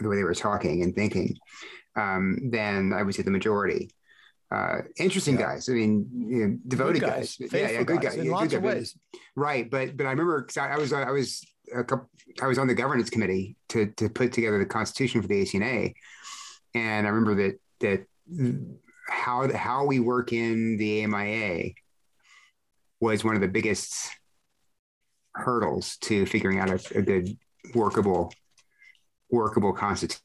the way they were talking and thinking um, than I would say the majority. Uh, interesting Yeah. guys. I mean, you know, devoted Good guys. guys, Yeah, yeah, good guys guys. in Yeah, lots of guys. ways. Right, but but I remember I, I was I was a couple, I was on the governance committee to to put together the constitution for the ACNA, and I remember that that how how we work in the AMIA was one of the biggest hurdles to figuring out a, a good workable workable constitution.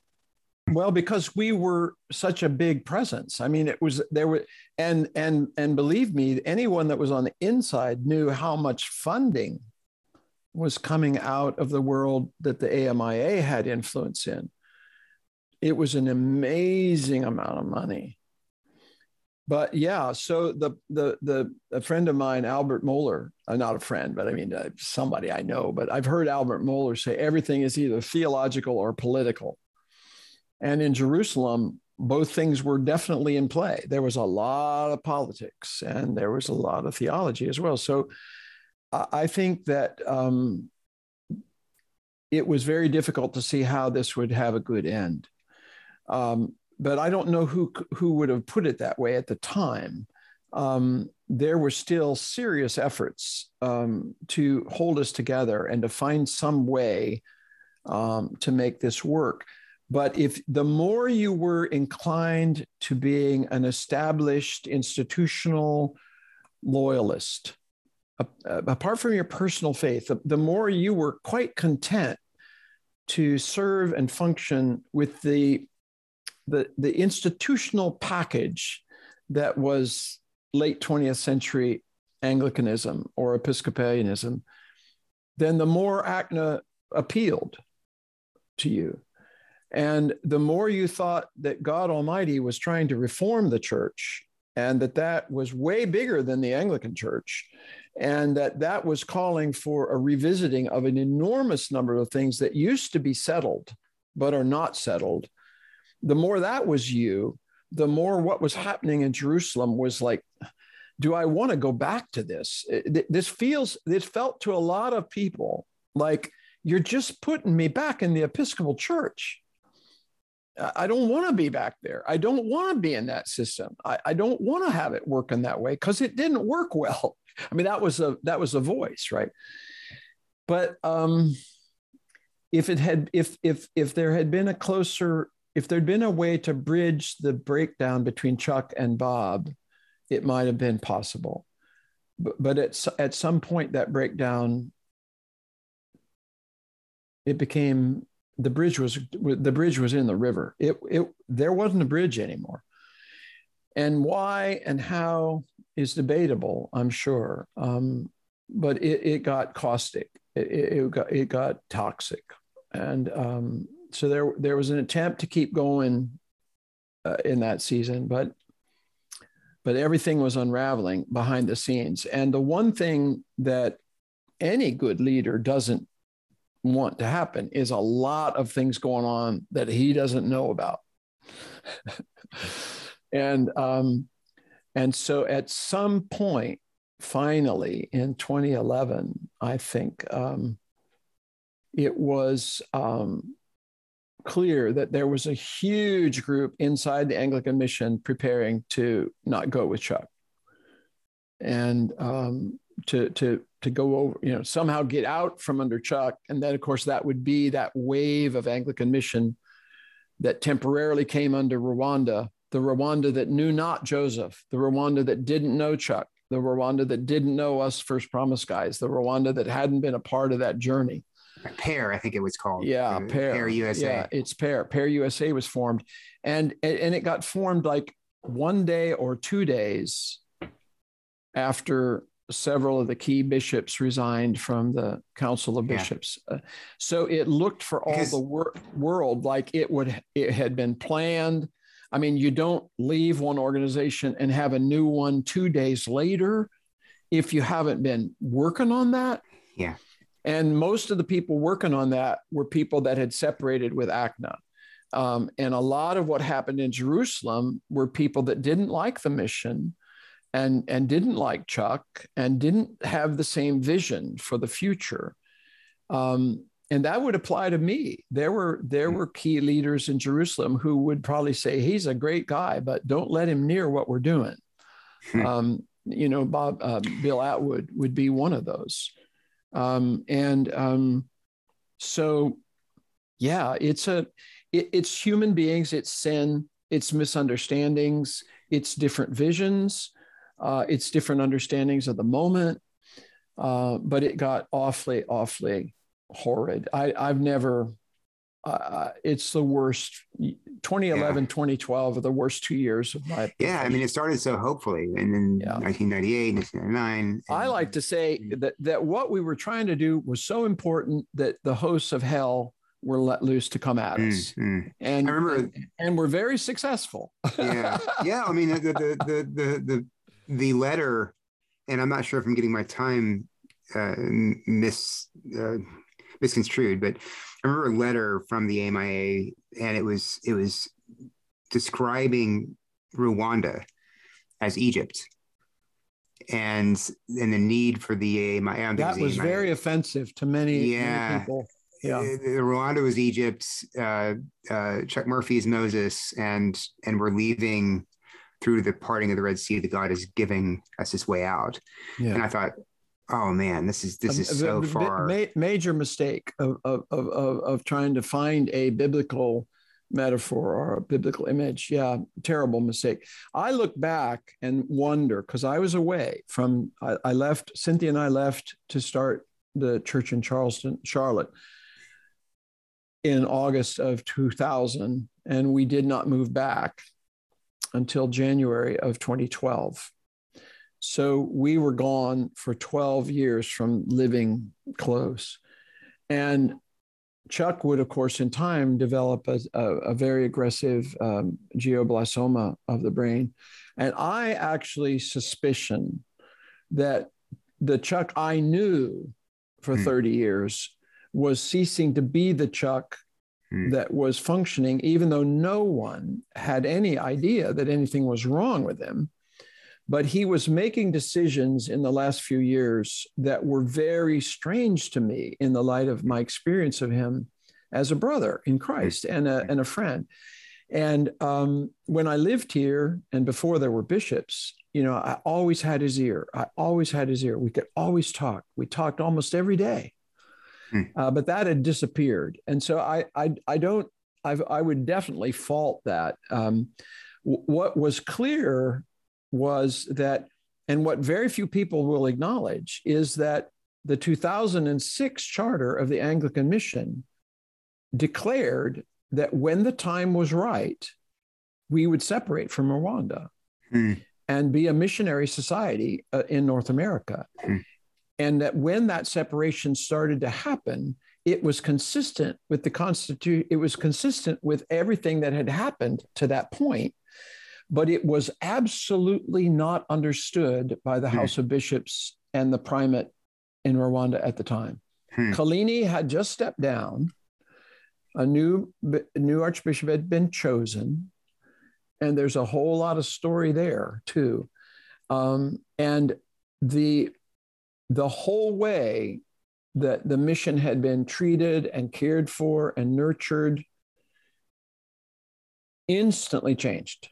Well, because we were such a big presence. I mean, it was there were and and and believe me, anyone that was on the inside knew how much funding was coming out of the world that the AMIA had influence in. It was an amazing amount of money. But yeah, so the the the a friend of mine, Albert Mohler, uh, not a friend, but I mean uh, somebody I know. But I've heard Albert Mohler say everything is either theological or political. And in Jerusalem, both things were definitely in play. There was a lot of politics and there was a lot of theology as well. So I think that um, it was very difficult to see how this would have a good end. Um, but I don't know who who would have put it that way at the time. Um, there were still serious efforts um, to hold us together and to find some way um, to make this work. But if the more you were inclined to being an established institutional loyalist, a- apart from your personal faith, the more you were quite content to serve and function with the the, the institutional package that was late 20th century Anglicanism or Episcopalianism, then the more ACNA appealed to you. And the more you thought that God Almighty was trying to reform the church and that that was way bigger than the Anglican church and that that was calling for a revisiting of an enormous number of things that used to be settled but are not settled the more that was you the more what was happening in jerusalem was like do i want to go back to this this feels this felt to a lot of people like you're just putting me back in the episcopal church I don't want to be back there. I don't want to be in that system. I, I don't want to have it working that way because it didn't work well. I mean, that was a that was a voice, right? But um, if it had if if if there had been a closer if there'd been a way to bridge the breakdown between Chuck and Bob, it might have been possible. But, at at some point that breakdown it became the bridge was the bridge was in the river. It it there wasn't a bridge anymore. And why and how is debatable, I'm sure. Um, but it, it got caustic. It, it, got it got toxic, and um, so there there was an attempt to keep going uh, in that season, but but everything was unraveling behind the scenes. And the one thing that any good leader doesn't want to happen is a lot of things going on that he doesn't know about. and um, and so at some point, finally in 2011, I think um, it was um, clear that there was a huge group inside the Anglican mission preparing to not go with Chuck. And um, to to to go over, you know, somehow get out from under Chuck. And then, of course, that would be that wave of Anglican mission that temporarily came under Rwanda, the Rwanda that knew not Joseph, the Rwanda that didn't know Chuck, the Rwanda that didn't know us First Promise guys, the Rwanda that hadn't been a part of that journey. Pair, I think it was called. Yeah, Pair. Pair USA. Yeah, it's Pair. Pair USA was formed, and and it got formed like one day or two days after several of the key bishops resigned from the Council of Bishops. Yeah. Uh, so it looked for all because, the wor- world like it would it had been planned. I mean, you don't leave one organization and have a new one two days later if you haven't been working on that. Yeah. And most of the people working on that were people that had separated with ACNA. Um, and a lot of what happened in Jerusalem were people that didn't like the mission and and didn't like Chuck and didn't have the same vision for the future. Um, and that would apply to me. There were there were key leaders in Jerusalem who would probably say he's a great guy, but don't let him near what we're doing. Hmm. Um, you know, Bob uh, Bill Atwood would be one of those. Um, and um, so, yeah, it's a it, it's human beings, it's sin, it's misunderstandings, it's different visions. Uh, it's different understandings of the moment, uh, but it got awfully, awfully horrid. I, I've never, uh, it's the worst. 2011, yeah. 2012 are the worst two years of my. Yeah, I mean, it started so hopefully, and then yeah. 1998, 1999. I like to say that that what we were trying to do was so important that the hosts of hell were let loose to come at us. Mm, And I remember, and, and, we're very successful. yeah, yeah. I mean, the the the the, the the letter, and I'm not sure if I'm getting my time uh, mis uh, misconstrued, but I remember a letter from the AMIA, and it was it was describing Rwanda as Egypt, and and the need for the AMIA. That was AMIA. very offensive to many, yeah. many people. Yeah, Rwanda was Egypt. Uh, uh, Chuck Murphy is Moses, and and we're leaving through the parting of the Red Sea that God is giving us this way out. Yeah. And I thought, oh man, this is this um, is uh, so far ma- major mistake of, of of of trying to find a biblical metaphor or a biblical image. Yeah, terrible mistake. I look back and wonder because I was away from I, I left Cynthia and I left to start the church in Charleston, Charlotte in August of 2000, and we did not move back until January of 2012. So we were gone for 12 years from living close. And Chuck would, of course, in time develop a, a, a very aggressive um, glioblastoma of the brain. And I actually suspicion that the Chuck I knew for hmm. 30 years was ceasing to be the Chuck hmm. that was functioning, even though no one had any idea that anything was wrong with him. But he was making decisions in the last few years that were very strange to me in the light of my experience of him as a brother in Christ and a, and a friend. And um, when I lived here and before there were bishops, you know, I always had his ear. I always had his ear. We could always talk. We talked almost every day. Hmm. Uh, but that had disappeared. And so I, I, I don't, I've, i would definitely fault that. Um, w- what was clear was that, and what very few people will acknowledge is that the 2006 charter of the Anglican Mission declared that when the time was right, we would separate from Rwanda hmm. and be a missionary society uh, in North America. Hmm. And that when that separation started to happen, it was consistent with the constitution, it was consistent with everything that had happened to that point. But it was absolutely not understood by the hmm. House of Bishops and the primate in Rwanda at the time. Hmm. Kolini had just stepped down a new new archbishop had been chosen, and there's a whole lot of story there too. Um, and the the whole way that the mission had been treated and cared for and nurtured instantly changed.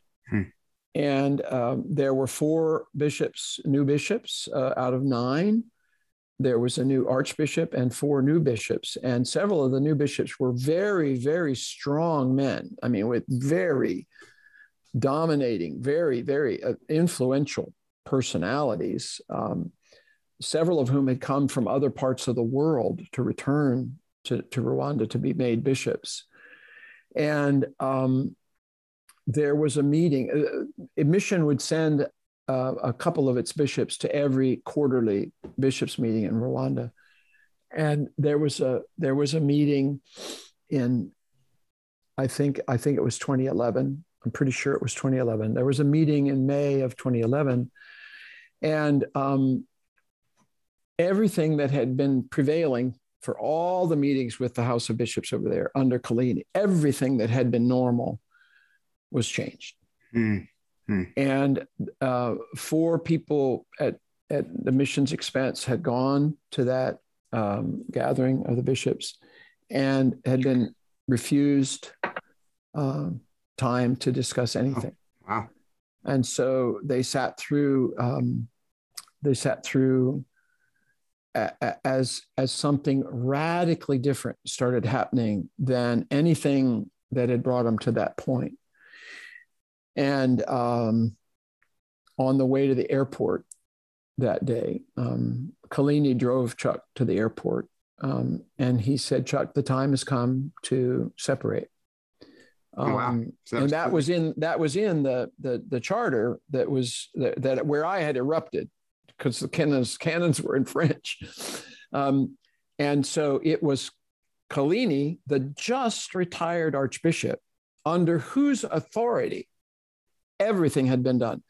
And um, there were four bishops, new bishops uh, out of nine there was a new archbishop and four new bishops. And several of the new bishops were very, very strong men. I mean, with very dominating, very, very uh, influential personalities, um, several of whom had come from other parts of the world to return to, to Rwanda to be made bishops. And um, there was a meeting. Uh, mission would send uh, a couple of its bishops to every quarterly bishops meeting in Rwanda, and there was a there was a meeting in, I think I think it was 2011. I'm pretty sure it was 2011. There was a meeting in May of 2011, and um, everything that had been prevailing for all the meetings with the House of Bishops over there under Kolini, everything that had been normal was changed. Mm. Hmm. And uh, four people at, at the mission's expense had gone to that um, gathering of the bishops and had been refused um, time to discuss anything. Oh, wow. And so they sat through, um, they sat through a, a, as, as something radically different started happening than anything that had brought them to that point. And um, on the way to the airport that day, um, Kolini drove Chuck to the airport. Um, and he said, Chuck, the time has come to separate. Um, wow. So and that cool. was in that was in the the, the charter that was that, that where I had erupted because the canons canons were in French, um, and so it was Kolini, the just retired archbishop, under whose authority everything had been done.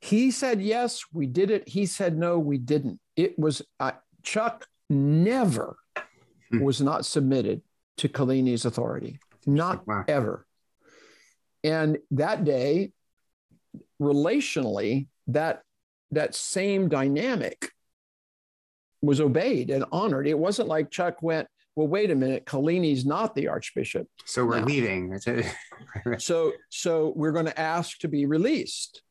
He said, yes, we did it. He said, no, we didn't. It was uh, Chuck never hmm. was not submitted to Kolini's authority, not wow. ever. And that day, relationally, that that same dynamic was obeyed and honored. It wasn't like Chuck went, well, wait a minute, Kolini's not the archbishop. So we're now. leaving. so so we're going to ask to be released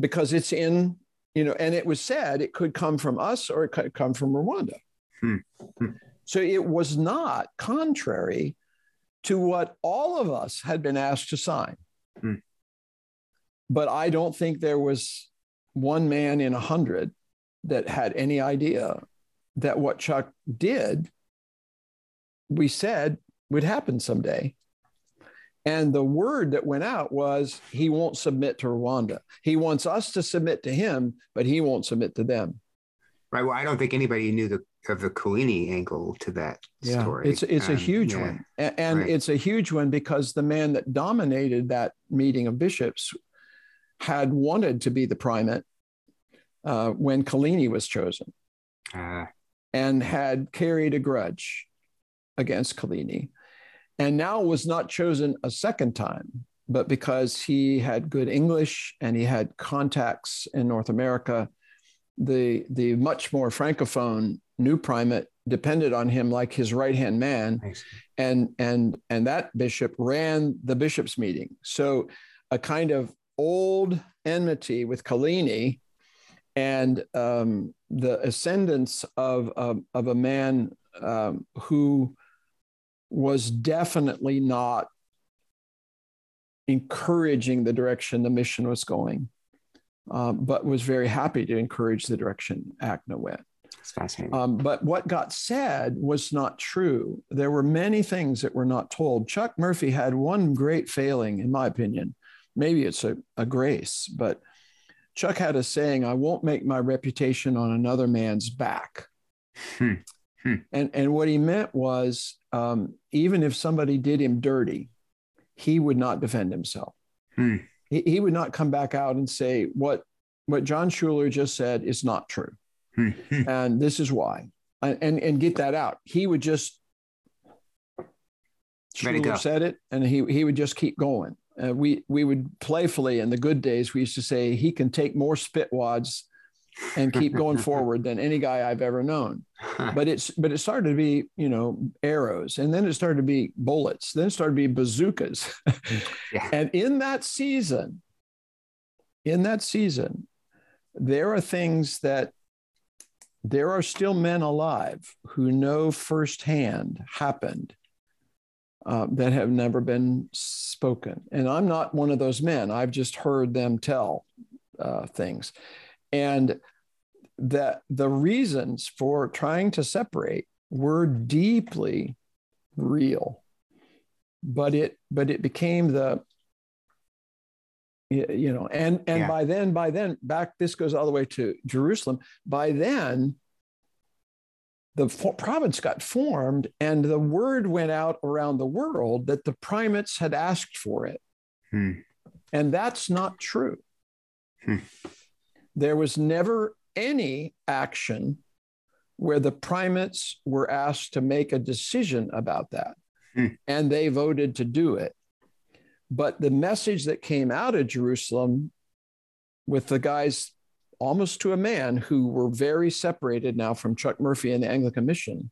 because it's in, you know, and it was said it could come from us or it could come from Rwanda. Hmm. Hmm. So it was not contrary to what all of us had been asked to sign. Hmm. But I don't think there was one man in a hundred that had any idea that what Chuck did we said would happen someday. And the word that went out was he won't submit to Rwanda. He wants us to submit to him, but he won't submit to them. Right. Well, I don't think anybody knew the of the Kolini angle to that yeah, story. It's it's um, a huge yeah. one, and, and right. it's a huge one because the man that dominated that meeting of bishops had wanted to be the primate uh, when Kolini was chosen, uh. and had carried a grudge against Kolini, and now was not chosen a second time, but because he had good English and he had contacts in North America, the the much more francophone new primate depended on him like his right hand man, and and and that bishop ran the bishops' meeting. So a kind of old enmity with Kolini and um, the ascendance of, of, of a man um, who was definitely not encouraging the direction the mission was going, uh, but was very happy to encourage the direction ACNA went. It's fascinating. Um, but what got said was not true. There were many things that were not told. Chuck Murphy had one great failing, in my opinion. Maybe it's a, a grace, but Chuck had a saying, I won't make my reputation on another man's back. Hmm. Hmm. And, and what he meant was um, even if somebody did him dirty, he would not defend himself. Hmm. He, he would not come back out and say, what, what John Shuler just said is not true. Hmm. And this is why. And, and get that out. He would just Shuler said it, and he he would just keep going. Uh, we we would playfully in the good days we used to say he can take more spit wads and keep going forward than any guy I've ever known. But it's but it started to be you know arrows, and then it started to be bullets, then it started to be bazookas, yeah. and in that season, in that season, there are things that there are still men alive who know firsthand happened uh, that have never been spoken. And I'm not one of those men. I've just heard them tell uh, things. And that the reasons for trying to separate were deeply real. But it but it became the you know and and yeah. by then by then back this goes all the way to jerusalem by then the province got formed and the word went out around the world that the primates had asked for it hmm. and that's not true hmm. There was never any action where the primates were asked to make a decision about that hmm. and they voted to do it but the message that came out of Jerusalem with the guys almost to a man who were very separated now from Chuck Murphy and the Anglican Mission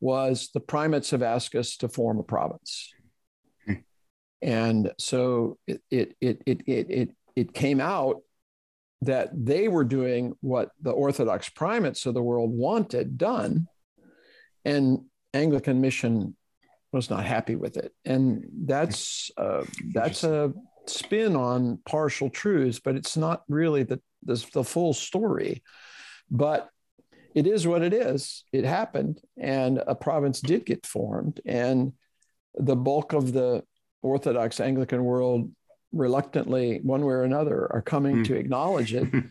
was the primates have asked us to form a province. Hmm. And so it, it, it, it, it, it, it came out that they were doing what the Orthodox primates of the world wanted done. And Anglican Mission was not happy with it, and that's uh, that's a spin on partial truths, but it's not really the, the the full story. But it is what it is. It happened, and a province did get formed, and the bulk of the Orthodox Anglican world reluctantly, one way or another, are coming mm. to acknowledge it.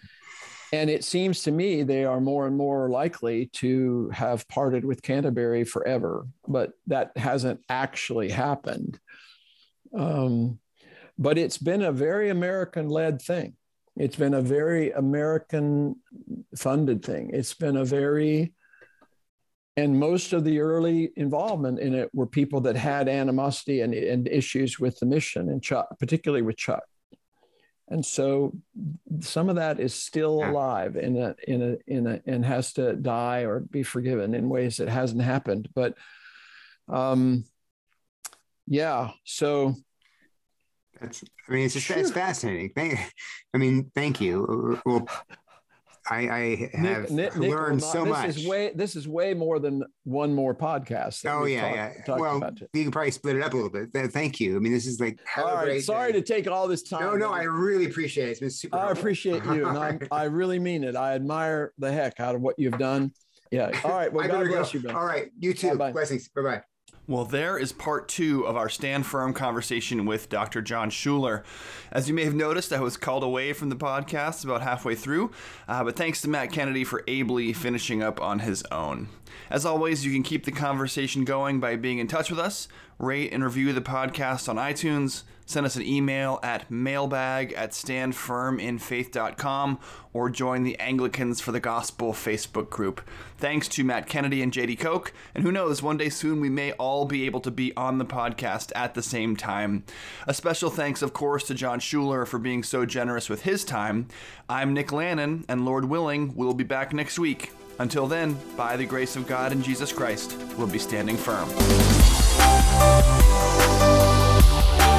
And it seems to me they are more and more likely to have parted with Canterbury forever, but that hasn't actually happened. Um, but it's been a very American led thing. It's been a very American funded thing. It's been a very, and most of the early involvement in it were people that had animosity and, and issues with the mission, and Chuck, particularly with Chuck. And so some of that is still alive in a in a in a and has to die or be forgiven in ways that hasn't happened. But um yeah, so that's I mean it's just sure. it's fascinating. Thank I mean, thank you. Well I, I have Nick, Nick, learned not, so this much. Is way, this is way more than one more podcast. Oh yeah, talk, yeah. Well, you can probably split it up a little bit. Thank you. I mean, this is like all right. Sorry day. to take all this time. No, no, I really appreciate it. It's been super. I helpful. appreciate you, and I, I really mean it. I admire the heck out of what you've done. Yeah. All right. Well, God bless go. you, All right. You too. Bye-bye. Blessings. Bye bye. Well, there is part two of our Stand Firm conversation with Dr. John Shuler. As you may have noticed, I was called away from the podcast about halfway through, uh, but thanks to Matt Kennedy for ably finishing up on his own. As always, you can keep the conversation going by being in touch with us, rate and review the podcast on iTunes, send us an email at mailbag at standfirminfaith.com, or join the Anglicans for the Gospel Facebook group. Thanks to Matt Kennedy and Jady Koch, and who knows, one day soon we may all be able to be on the podcast at the same time. A special thanks, of course, to John Shuler for being so generous with his time. I'm Nick Lannon, and Lord willing, we'll be back next week. Until then, by the grace of God and Jesus Christ, we'll be standing firm.